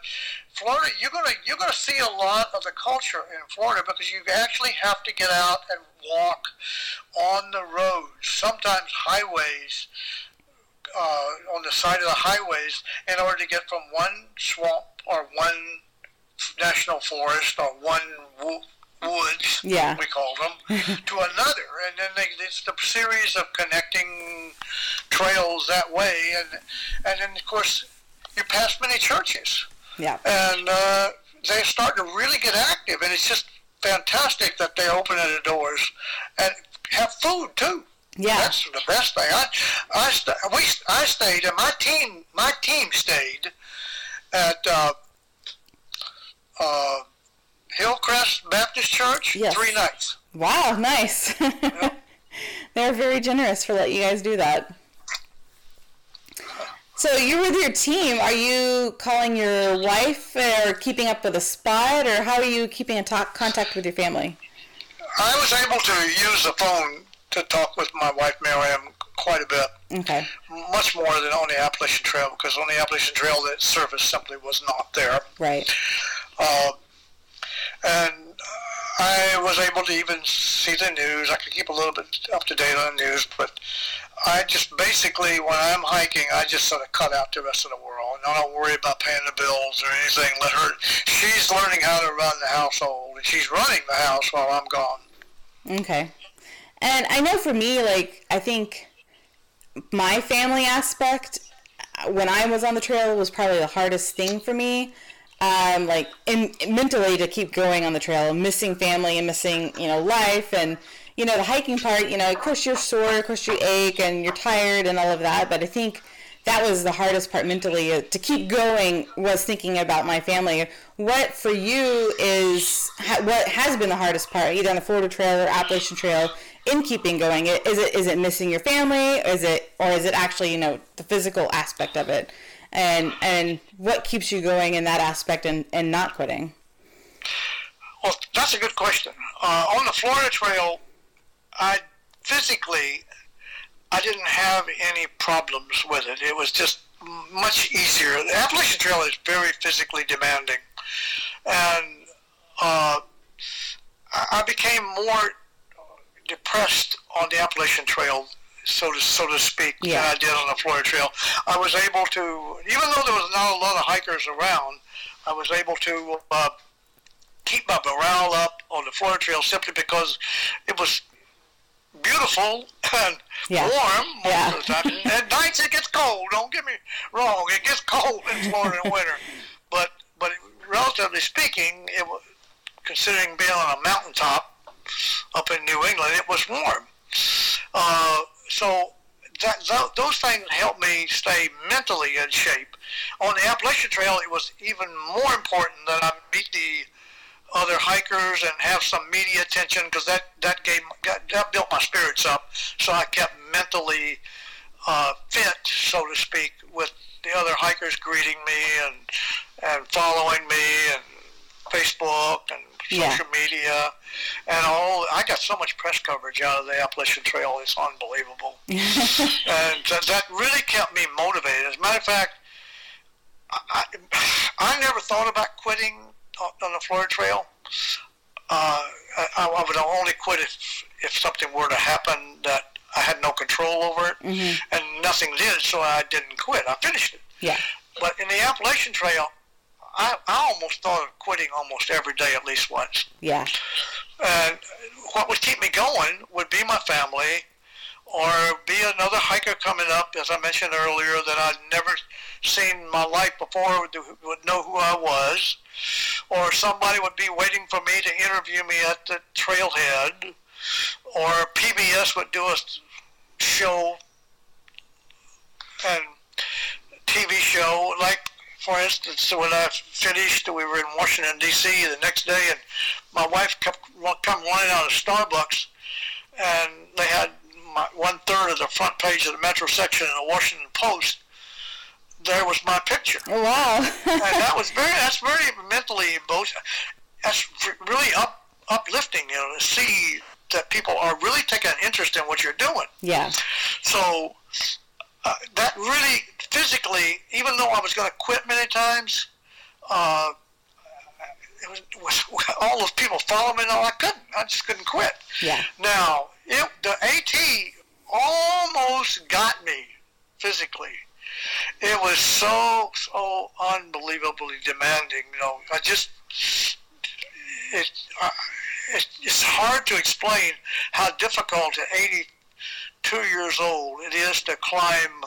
Florida, you're gonna you're gonna see a lot of the culture in Florida because you actually have to get out and walk on the roads, sometimes highways, uh, on the side of the highways, in order to get from one swamp or one national forest or one woods, yeah. we call them, to another, and then they, it's the series of connecting trails that way, and and then of course you pass many churches. Yeah. And uh, they're starting to really get active, and it's just fantastic that they open the doors and have food too. Yeah. That's the best thing. I, I, st- we, I stayed, and my team, my team stayed at uh, uh, Hillcrest Baptist Church yes. three nights. Wow, nice. They're very generous for letting you guys do that. So you're with your team. Are you calling your wife or keeping up with a spot, or how are you keeping in talk, contact with your family? I was able to use the phone to talk with my wife Miriam quite a bit. Okay. Much more than on the Appalachian Trail because on the Appalachian Trail that service simply was not there. Right. Uh, and I was able to even see the news. I could keep a little bit up to date on the news, but I just basically, when I'm hiking, I just sort of cut out the rest of the world. I don't worry about paying the bills or anything. Let her. She's learning how to run the household, and she's running the house while I'm gone. Okay. And I know for me, like I think my family aspect when I was on the trail was probably the hardest thing for me. Um, like in, mentally to keep going on the trail, missing family and missing you know life and you know, the hiking part, you know, of course you're sore, of course you ache and you're tired and all of that, but I think that was the hardest part mentally uh, to keep going was thinking about my family. What for you is what has been the hardest part, either on the Florida Trail or Appalachian Trail, in keeping going? Is it is it missing your family, or is it or is it actually you know the physical aspect of it, and and what keeps you going in that aspect and, and not quitting? Well, that's a good question. Uh, on the Florida Trail, I physically, I didn't have any problems with it. It was just much easier. The Appalachian Trail is very physically demanding, and uh, I became more depressed on the Appalachian Trail, so to so to speak, yeah. than I did on the Florida Trail. I was able to, even though there was not a lot of hikers around, I was able to uh, keep my morale up on the Florida Trail simply because it was beautiful and yeah. warm most yeah. of the time. At nights it gets cold. Don't get me wrong; it gets cold in Florida in winter. But but relatively speaking, it was considering being on a mountaintop up in New England, it was warm. Uh, so that, that, those things helped me stay mentally in shape. On the Appalachian Trail, it was even more important that I meet the other hikers and have some media attention because that that gave got, that built my spirits up. So I kept mentally uh, fit, so to speak, with the other hikers greeting me and and following me and Facebook and social yeah. media and all. I got so much press coverage out of the Appalachian Trail; it's unbelievable, and that, that really kept me motivated. As a matter of fact, I, I never thought about quitting on the Florida Trail. Uh, I, I, would only quit if, if something were to happen that I had no control over it, mm-hmm. and nothing did, so I didn't quit. I finished it. Yeah. But in the Appalachian Trail, I, I almost thought of quitting almost every day at least once. Yeah. And what would keep me going would be my family, or be another hiker coming up, as I mentioned earlier, that I'd never seen my life before would, would know who I was, or somebody would be waiting for me to interview me at the trailhead, or PBS would do a show, and TV show. like for instance, when I finished, we were in Washington D.C. the next day, and my wife kept come running out of Starbucks, and they had my, one third of the front page of the Metro section in the Washington Post. There was my picture. Oh wow! and that was very that's very mentally emotional. That's really up uplifting, you know, to see that people are really taking an interest in what you're doing. Yeah. So uh, that really physically, even though I was going to quit many times, uh, it was, was all those people following me. No, I couldn't. I just couldn't quit. Yeah. Now it, the AT almost got me physically. It was so so unbelievably demanding. You know, I just it, uh, it it's hard to explain how difficult at 82 years old it is to climb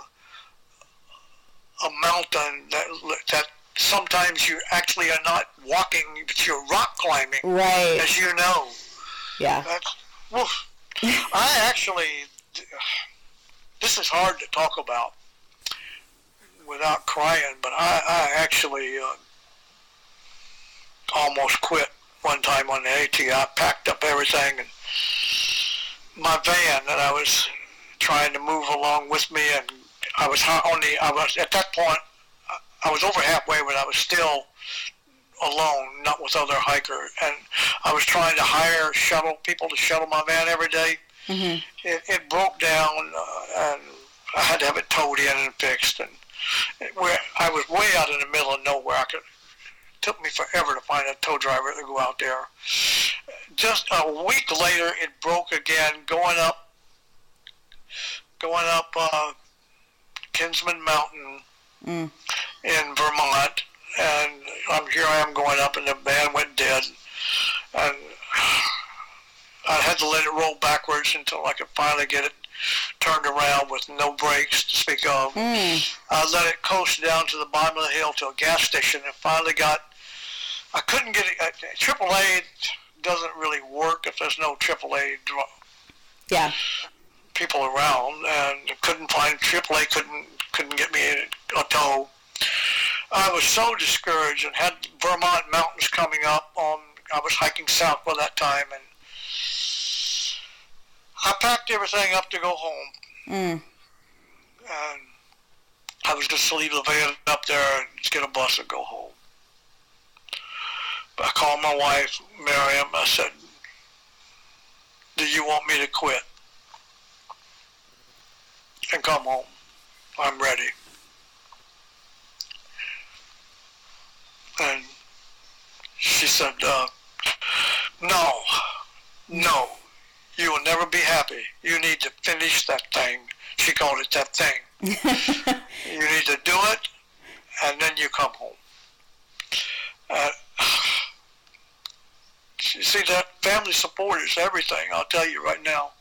a mountain that that sometimes you actually are not walking, but you're rock climbing, right? As you know. Yeah. That's, woof. I actually, this is hard to talk about without crying, but I, I actually uh, almost quit one time on the AT. I packed up everything and my van that I was trying to move along with me, and I was on the. I was at that point. I was over halfway, but I was still alone, not with other hikers, and I was trying to hire shuttle people to shuttle my van every day. Mm-hmm. It, it broke down, uh, and I had to have it towed in and fixed, and where I was way out in the middle of nowhere. I could took me forever to find a tow driver to go out there. Just a week later, it broke again, going up, going up uh, Kinsman Mountain mm. in Vermont, and I'm here. I am going up, and the van went dead, and I had to let it roll backwards until I could finally get it turned around with no brakes to speak of. Mm. I let it coast down to the bottom of the hill to a gas station and finally got I couldn't get it. Uh, AAA doesn't really work if there's no AAA yeah. people around, and couldn't find AAA. Couldn't couldn't get me a, a tow. I was so discouraged and had Vermont mountains coming up. On I was hiking south by that time, and I packed everything up to go home. Mm. And I was just to leave the van up there and get a bus and go home. I called my wife, Miriam. I said, do you want me to quit and come home? I'm ready. And she said, uh, no, no, you will never be happy. You need to finish that thing. She called it that thing. you need to do it, and then you come home. Uh, see that family support is everything. I'll tell you right now,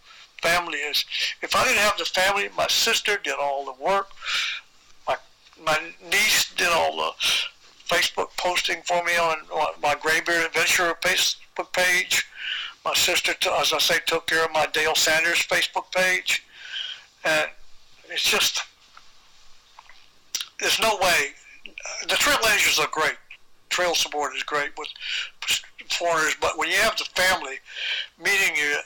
family is. If I didn't have the family, my sister did all the work. My my niece did all the Facebook posting for me on, on my Graybeard Adventure Facebook page. My sister, as I say, took care of my Dale Sanders Facebook page, and it's just there's no way. The trail Trailblazers are great. Trail support is great with foreigners, but when you have the family meeting you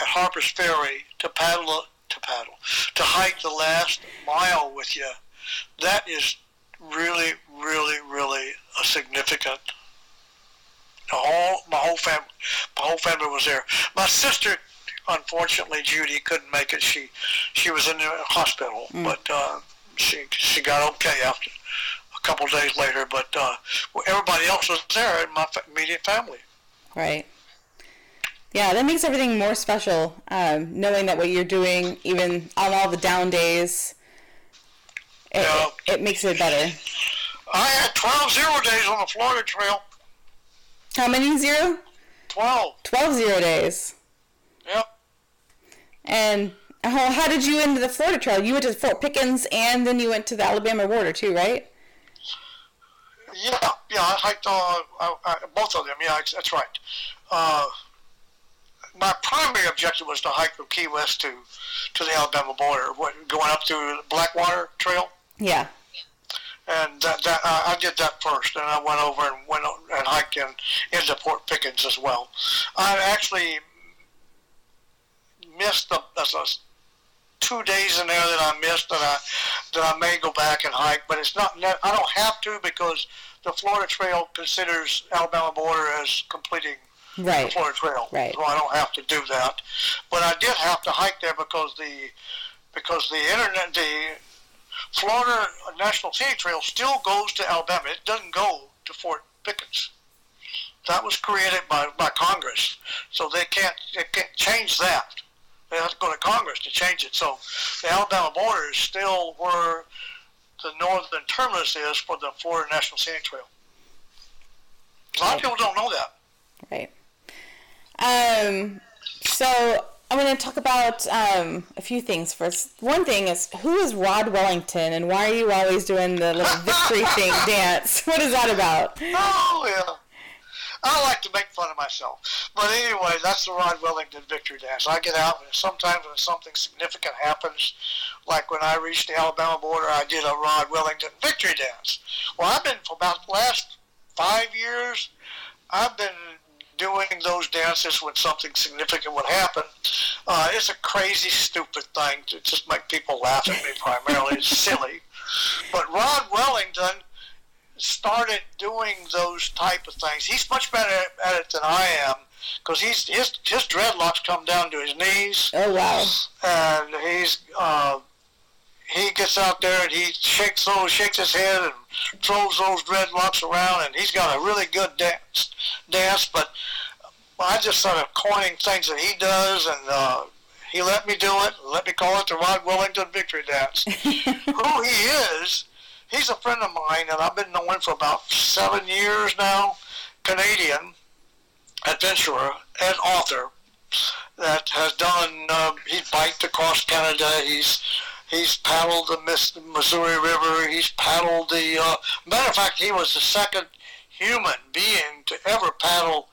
at Harper's Ferry to paddle to paddle to hike the last mile with you, that is really, really, really a significant. The whole my whole family, my whole family was there. My sister, unfortunately, Judy couldn't make it. She she was in the hospital, mm. but uh, she she got okay after a couple days later, but uh, everybody else was there in my immediate family. Right. Yeah, that makes everything more special. Um, knowing that what you're doing, even on all the down days, it, yeah. it, it makes it better. I had 12 zero days on the Florida Trail. How many zero? 12. 12 zero days. Yep. And how, how did you into the Florida Trail? You went to Fort Pickens and then you went to the Alabama border too, right? Yeah, yeah, I hiked uh, uh, both of them. Yeah, that's right. Uh, my primary objective was to hike from Key West to to the Alabama border, what, going up through the Blackwater Trail. Yeah. And that, that I, I did that first, and I went over and went and hiked in into Fort Pickens as well. I actually missed the two days in there that I missed that I that I may go back and hike, but it's not. I don't have to because the Florida Trail considers Alabama border as completing right. the Florida Trail, right. so I don't have to do that. But I did have to hike there because the because the internet the Florida National Scenic Trail still goes to Alabama. It doesn't go to Fort Pickens. That was created by, by Congress, so they can't they can't change that. They have to go to Congress to change it. So the Alabama border is still where the northern terminus is for the Florida National Scenic Trail. A lot of people don't know that. Right. Um, so I'm going to talk about um, a few things first. One thing is, who is Rod Wellington, and why are you always doing the little victory thing dance? What is that about? Oh yeah. I like to make fun of myself. But anyway, that's the Rod Wellington victory dance. I get out, and sometimes when something significant happens, like when I reached the Alabama border, I did a Rod Wellington victory dance. Well, I've been for about the last five years, I've been doing those dances when something significant would happen. Uh, it's a crazy, stupid thing to just make people laugh at me primarily. it's silly. But Rod Wellington started doing those type of things. He's much better at it than I am because he's his his dreadlocks come down to his knees. Oh wow! And he's uh, he gets out there and he shakes those shakes his head and throws those dreadlocks around, and he's got a really good dance dance. But I just started coining things that he does, and uh, he let me do it. Let me call it the Rod Wellington Victory Dance. Who he is he's a friend of mine, and I've been knowing for about seven years now. Canadian adventurer and author that has done. Uh, he's biked across Canada. He's he's paddled the Missouri River. He's paddled the. Uh, matter of fact, he was the second human being to ever paddle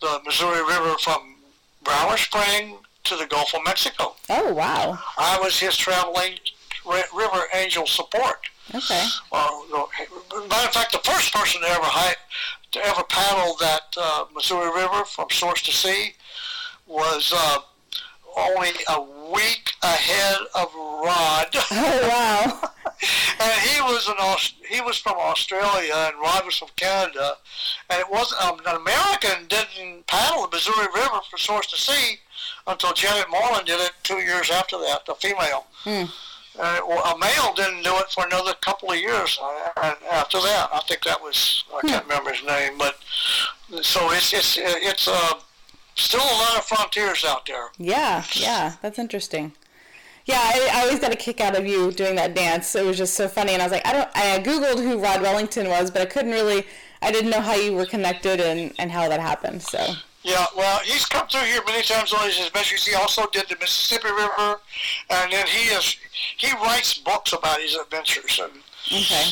the Missouri River from Brower Spring to the Gulf of Mexico. Oh wow! I was his traveling river angel support. Okay. Uh, matter of fact, the first person to ever hike, to ever paddle that uh, Missouri River from source to sea was uh, only a week ahead of Rod. Oh wow! and he was an Aust- he was from Australia, and Rod was from Canada, and it wasn't um, an American didn't paddle the Missouri River from source to sea until Janet Moreland did it two years after that, a female. Hmm. Uh, well, a male didn't do it for another couple of years uh, after that. I think that was I can't hmm. remember his name, but so it's it's it's uh, still a lot of frontiers out there. Yeah, yeah, that's interesting. Yeah, I, I, always got a kick out of you doing that dance. It was just so funny, and I was like, I don't. I googled who Rod Wellington was, but I couldn't really. I didn't know how you were connected and and how that happened. So. Yeah, well, he's come through here many times on his adventures. He also did the Mississippi River, and then he is he writes books about his adventures. And okay.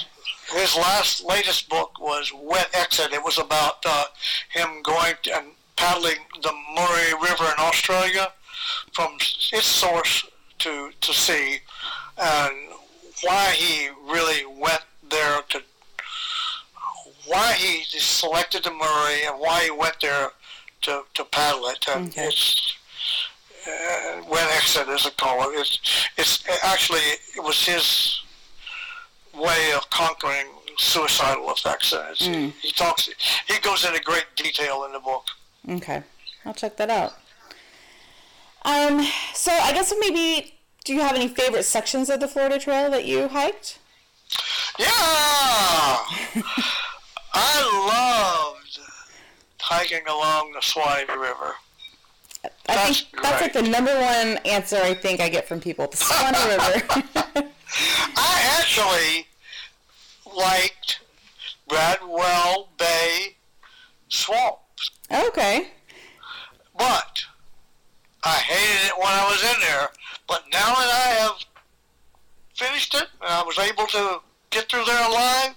His last latest book was Wet Exit. It was about uh, him going and paddling the Murray River in Australia from its source to to sea, and why he really went there to why he selected the Murray and why he went there to, to paddle it. And okay. it's uh, wet exit, as they call it. It's, it's actually it was his way of conquering suicidal effects. Mm. he talks, he goes into great detail in the book. Okay, I'll check that out. Um, so I guess maybe, do you have any favorite sections of the Florida Trail that you hiked? Yeah, I loved hiking along the Suwannee River. I that's think that's like the number one answer I think I get from people. The Suwannee River. I actually liked Bradwell Bay Swamp. Okay. But I hated it when I was in there. But now that I have finished it and I was able to get through there alive,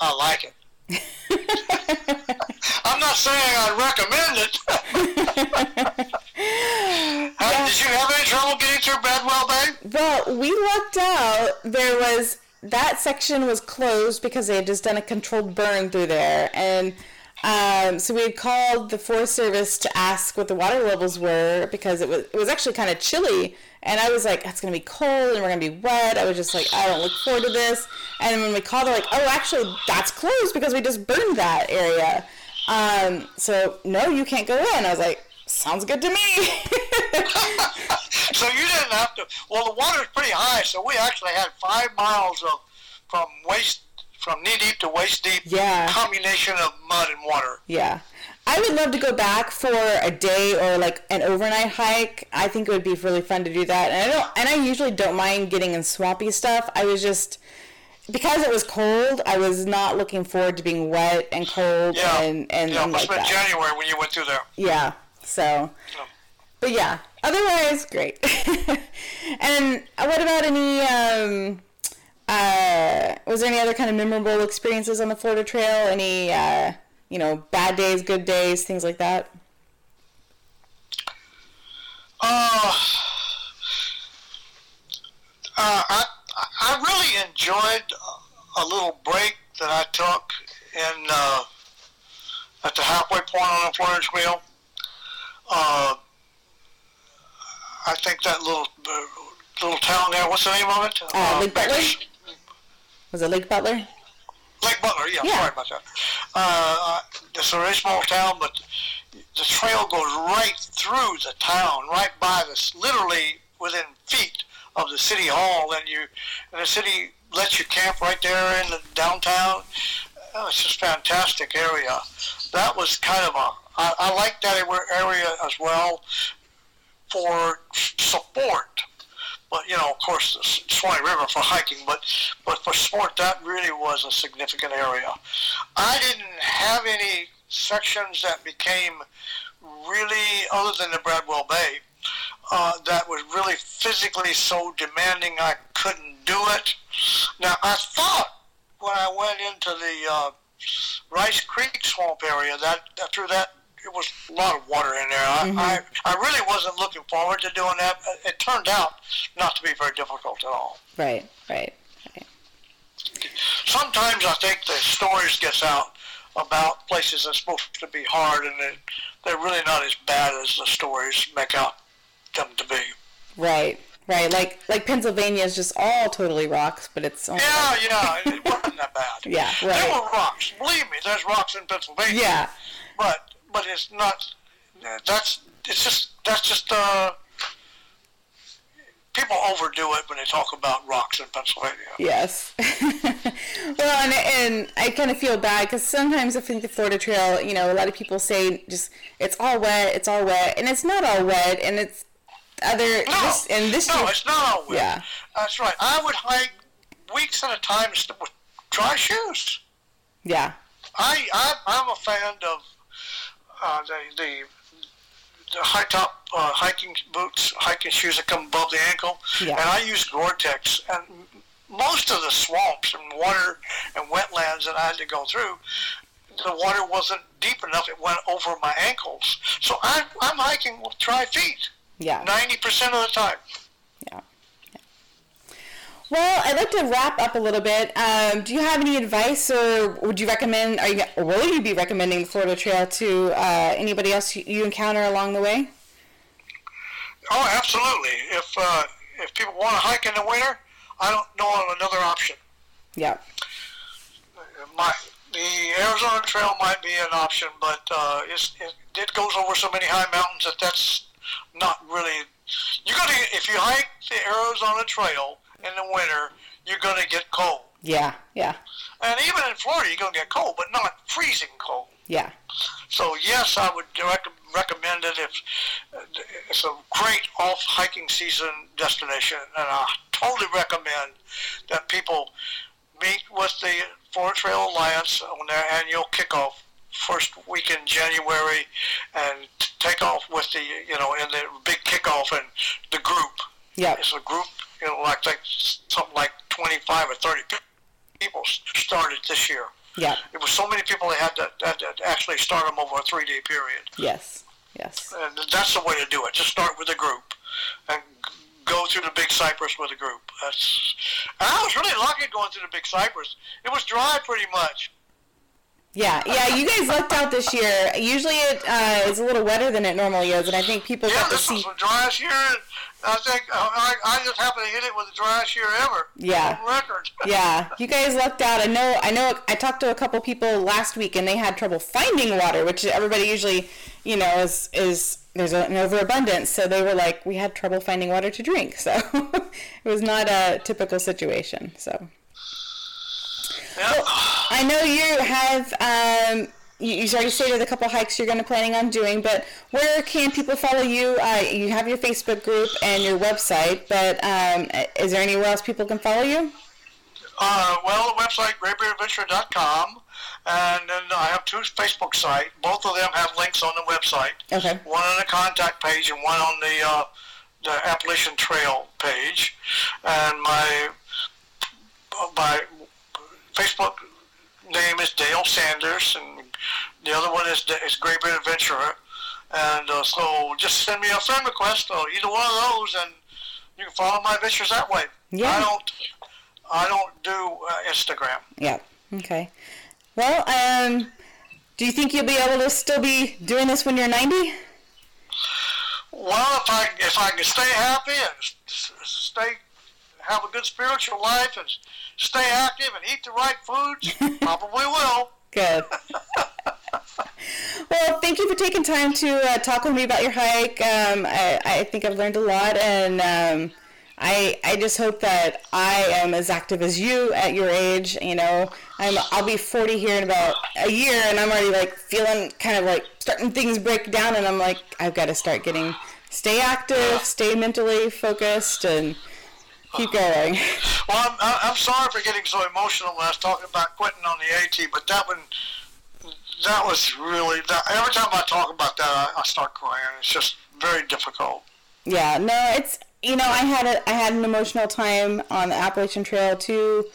I like it. I'm not saying I'd recommend it. yeah. Did you have any trouble getting through Bradwell Bay? Well, we lucked out. There was that section was closed because they had just done a controlled burn through there, and um, so we had called the Forest Service to ask what the water levels were because it was it was actually kind of chilly, and I was like, it's gonna be cold and we're gonna be wet. I was just like, I don't look forward to this. And when we called, they're like, oh, actually, that's closed because we just burned that area. Um, so no, you can't go in. I was like, sounds good to me. so you didn't have to. Well, the water's pretty high, so we actually had five miles of from waist from knee deep to waist deep. Yeah. Combination of mud and water. Yeah. I would love to go back for a day or like an overnight hike. I think it would be really fun to do that. And I don't and I usually don't mind getting in swampy stuff. I was just because it was cold, I was not looking forward to being wet and cold Yeah. and and, yeah, and like that. January when you went through there. Yeah. So Yeah. but yeah, otherwise great. and what about any um uh was there any other kind of memorable experiences on the Florida Trail? Any uh you know, bad days, good days, things like that? Uh, uh, I I really enjoyed a little break that I took in uh, at the halfway point on the Florida Trail. Uh, I think that little uh, little town there. What's the name of it? Uh, Lake Butler? Baker's- Was it Lake Butler? Lake Butler, yeah, Yeah. sorry about that. Uh, it's a very small town, but the trail goes right through the town, right by this, literally within feet of the city hall, and you, and the city lets you camp right there in the downtown. Oh, it's just a fantastic area. That was kind of a, I, I like that area as well for support but you know, of course, Suwannee River for hiking, but but for sport, that really was a significant area. I didn't have any sections that became really, other than the Bradwell Bay, uh, that was really physically so demanding I couldn't do it. Now, I thought when I went into the uh, Rice Creek swamp area that through that it was a lot of water in there. I, mm-hmm. I, I really wasn't looking forward to doing that. but It turned out not to be very difficult at all. Right, right. right. Sometimes I think the stories gets out about places that's supposed to be hard, and they, they're really not as bad as the stories make out them to be. Right, right. Like like Pennsylvania is just all totally rocks, but it's only Yeah, yeah, it wasn't that bad. Yeah, There right. were rocks. Believe me, there's rocks in Pennsylvania. Yeah, but but it's not. That's it's just that's just uh. People overdo it when they talk about rocks in Pennsylvania. yes. well, and, and I kind of feel bad because sometimes I think the Florida Trail, you know, a lot of people say just it's all wet, it's all wet, and it's not all wet, and it's other No, this and this no, year- it's not all wet. Yeah. That's right. I would hike weeks at a time with dry shoes. yeah, I, I I'm a fan of uh, the the the high top uh, hiking boots, hiking shoes that come above the ankle, Yeah. and I use Gore-Tex. And most of the swamps and water and wetlands that I had to go through, the water wasn't deep enough; it went over my ankles. So I'm I'm hiking with dry feet yeah. ninety percent of the time. Well, I'd like to wrap up a little bit. Um, do you have any advice, or would you recommend? Are you, will you be recommending the Florida Trail to uh, anybody else you, you encounter along the way? Oh, absolutely. If uh, if people want to hike in the winter, I don't know of another option. Yeah. my the Arizona Trail might be an option, but uh, it's, it, it goes over so many high mountains that that's not really. You're gonna if you hike the Arizona Trail in the winter, you're gonna get cold, Yeah. Yeah. and even in Florida, you're gonna get cold, but not freezing cold. Yeah. So yes, I would rec- recommend it if uh, it's a great off hiking season destination, and I totally recommend that people meet with the Florida Trail Alliance on their annual kickoff first week in January, and take off with the you know in the big kickoff and the group. Yeah. It's a group, you know, like like something like 25 or 30 people started this year. Yeah. It was so many people they had to, had to actually start them over a three day period. Yes. Yes. And that's the way to do it. Just start with a group and go through the Big Cypress with a group. That's I was really lucky going through the Big Cypress. It was dry pretty much. Yeah, yeah, you guys lucked out this year. Usually it uh, is a little wetter than it normally is, and I think people yeah, got to see. Yeah, this was the driest year. I think I, I just happened to hit it with the driest year ever. Yeah. Record. Yeah, you guys lucked out. I know. I know. I talked to a couple people last week, and they had trouble finding water, which everybody usually, you know, is is there's an overabundance. So they were like, we had trouble finding water to drink. So it was not a typical situation. So. Yeah. I know you have. Um, you, you already stated a couple hikes you're going to planning on doing, but where can people follow you? Uh, you have your Facebook group and your website, but um, is there anywhere else people can follow you? Uh, well, the website graybeardadventure.com, and then I have two Facebook sites. Both of them have links on the website. Okay. One on the contact page and one on the uh, the Appalachian Trail page. And my my Facebook name is Dale Sanders, and the other one is is Graybeard Adventurer. And uh, so just send me a friend request or either one of those, and you can follow my adventures that way. Yeah. I don't I don't do uh, Instagram. Yeah. Okay. Well, um, do you think you'll be able to still be doing this when you're 90? Well, if I if I can stay happy and stay have a good spiritual life and stay active and eat the right foods, probably will. Good. well, thank you for taking time to uh, talk with me about your hike. Um, I, I think I've learned a lot, and um, I I just hope that I am as active as you at your age. You know, I'm I'll be 40 here in about a year, and I'm already like feeling kind of like starting things break down, and I'm like I've got to start getting stay active, stay mentally focused, and keep going. Well, I'm, I'm sorry for getting so emotional when I was talking about quitting on the AT, but that one, that was really, that, every time I talk about that, I, I start crying. It's just very difficult. Yeah, no, it's you know I had a I had an emotional time on the Appalachian Trail too,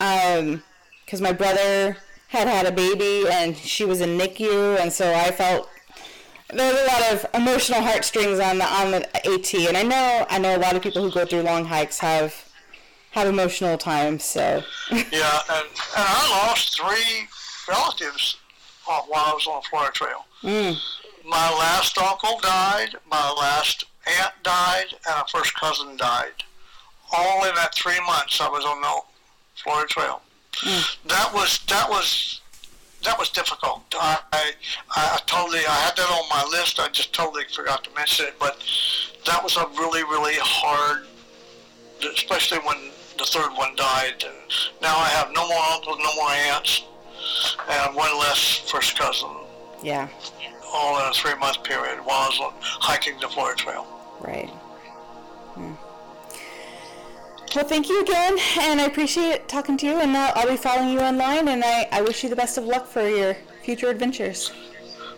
um, because my brother had had a baby and she was in NICU, and so I felt there was a lot of emotional heartstrings on the on the AT, and I know I know a lot of people who go through long hikes have have emotional times. So Yeah, and, and I lost three relatives uh, while I was on the Florida Trail. My last uncle died, my last aunt died, and a first cousin died. All in that three months I was on the Florida Trail. That was that was that was difficult. I, I I totally I had that on my list. I just totally forgot to mention it. But that was a really really hard, especially when the third one died. And now I have no more uncles, no more aunts, and one less first cousin. yeah, All in a three month period while I was hiking the Florida Trail. right. Hmm. Well, thank you again, and I appreciate talking to you. And uh, I'll be following you online, and I, I wish you the best of luck for your future adventures.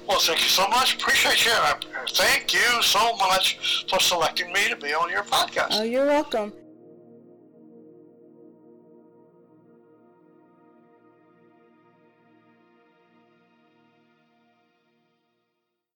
Well, thank you so much. Appreciate you. Thank you so much for selecting me to be on your podcast. Oh, you're welcome.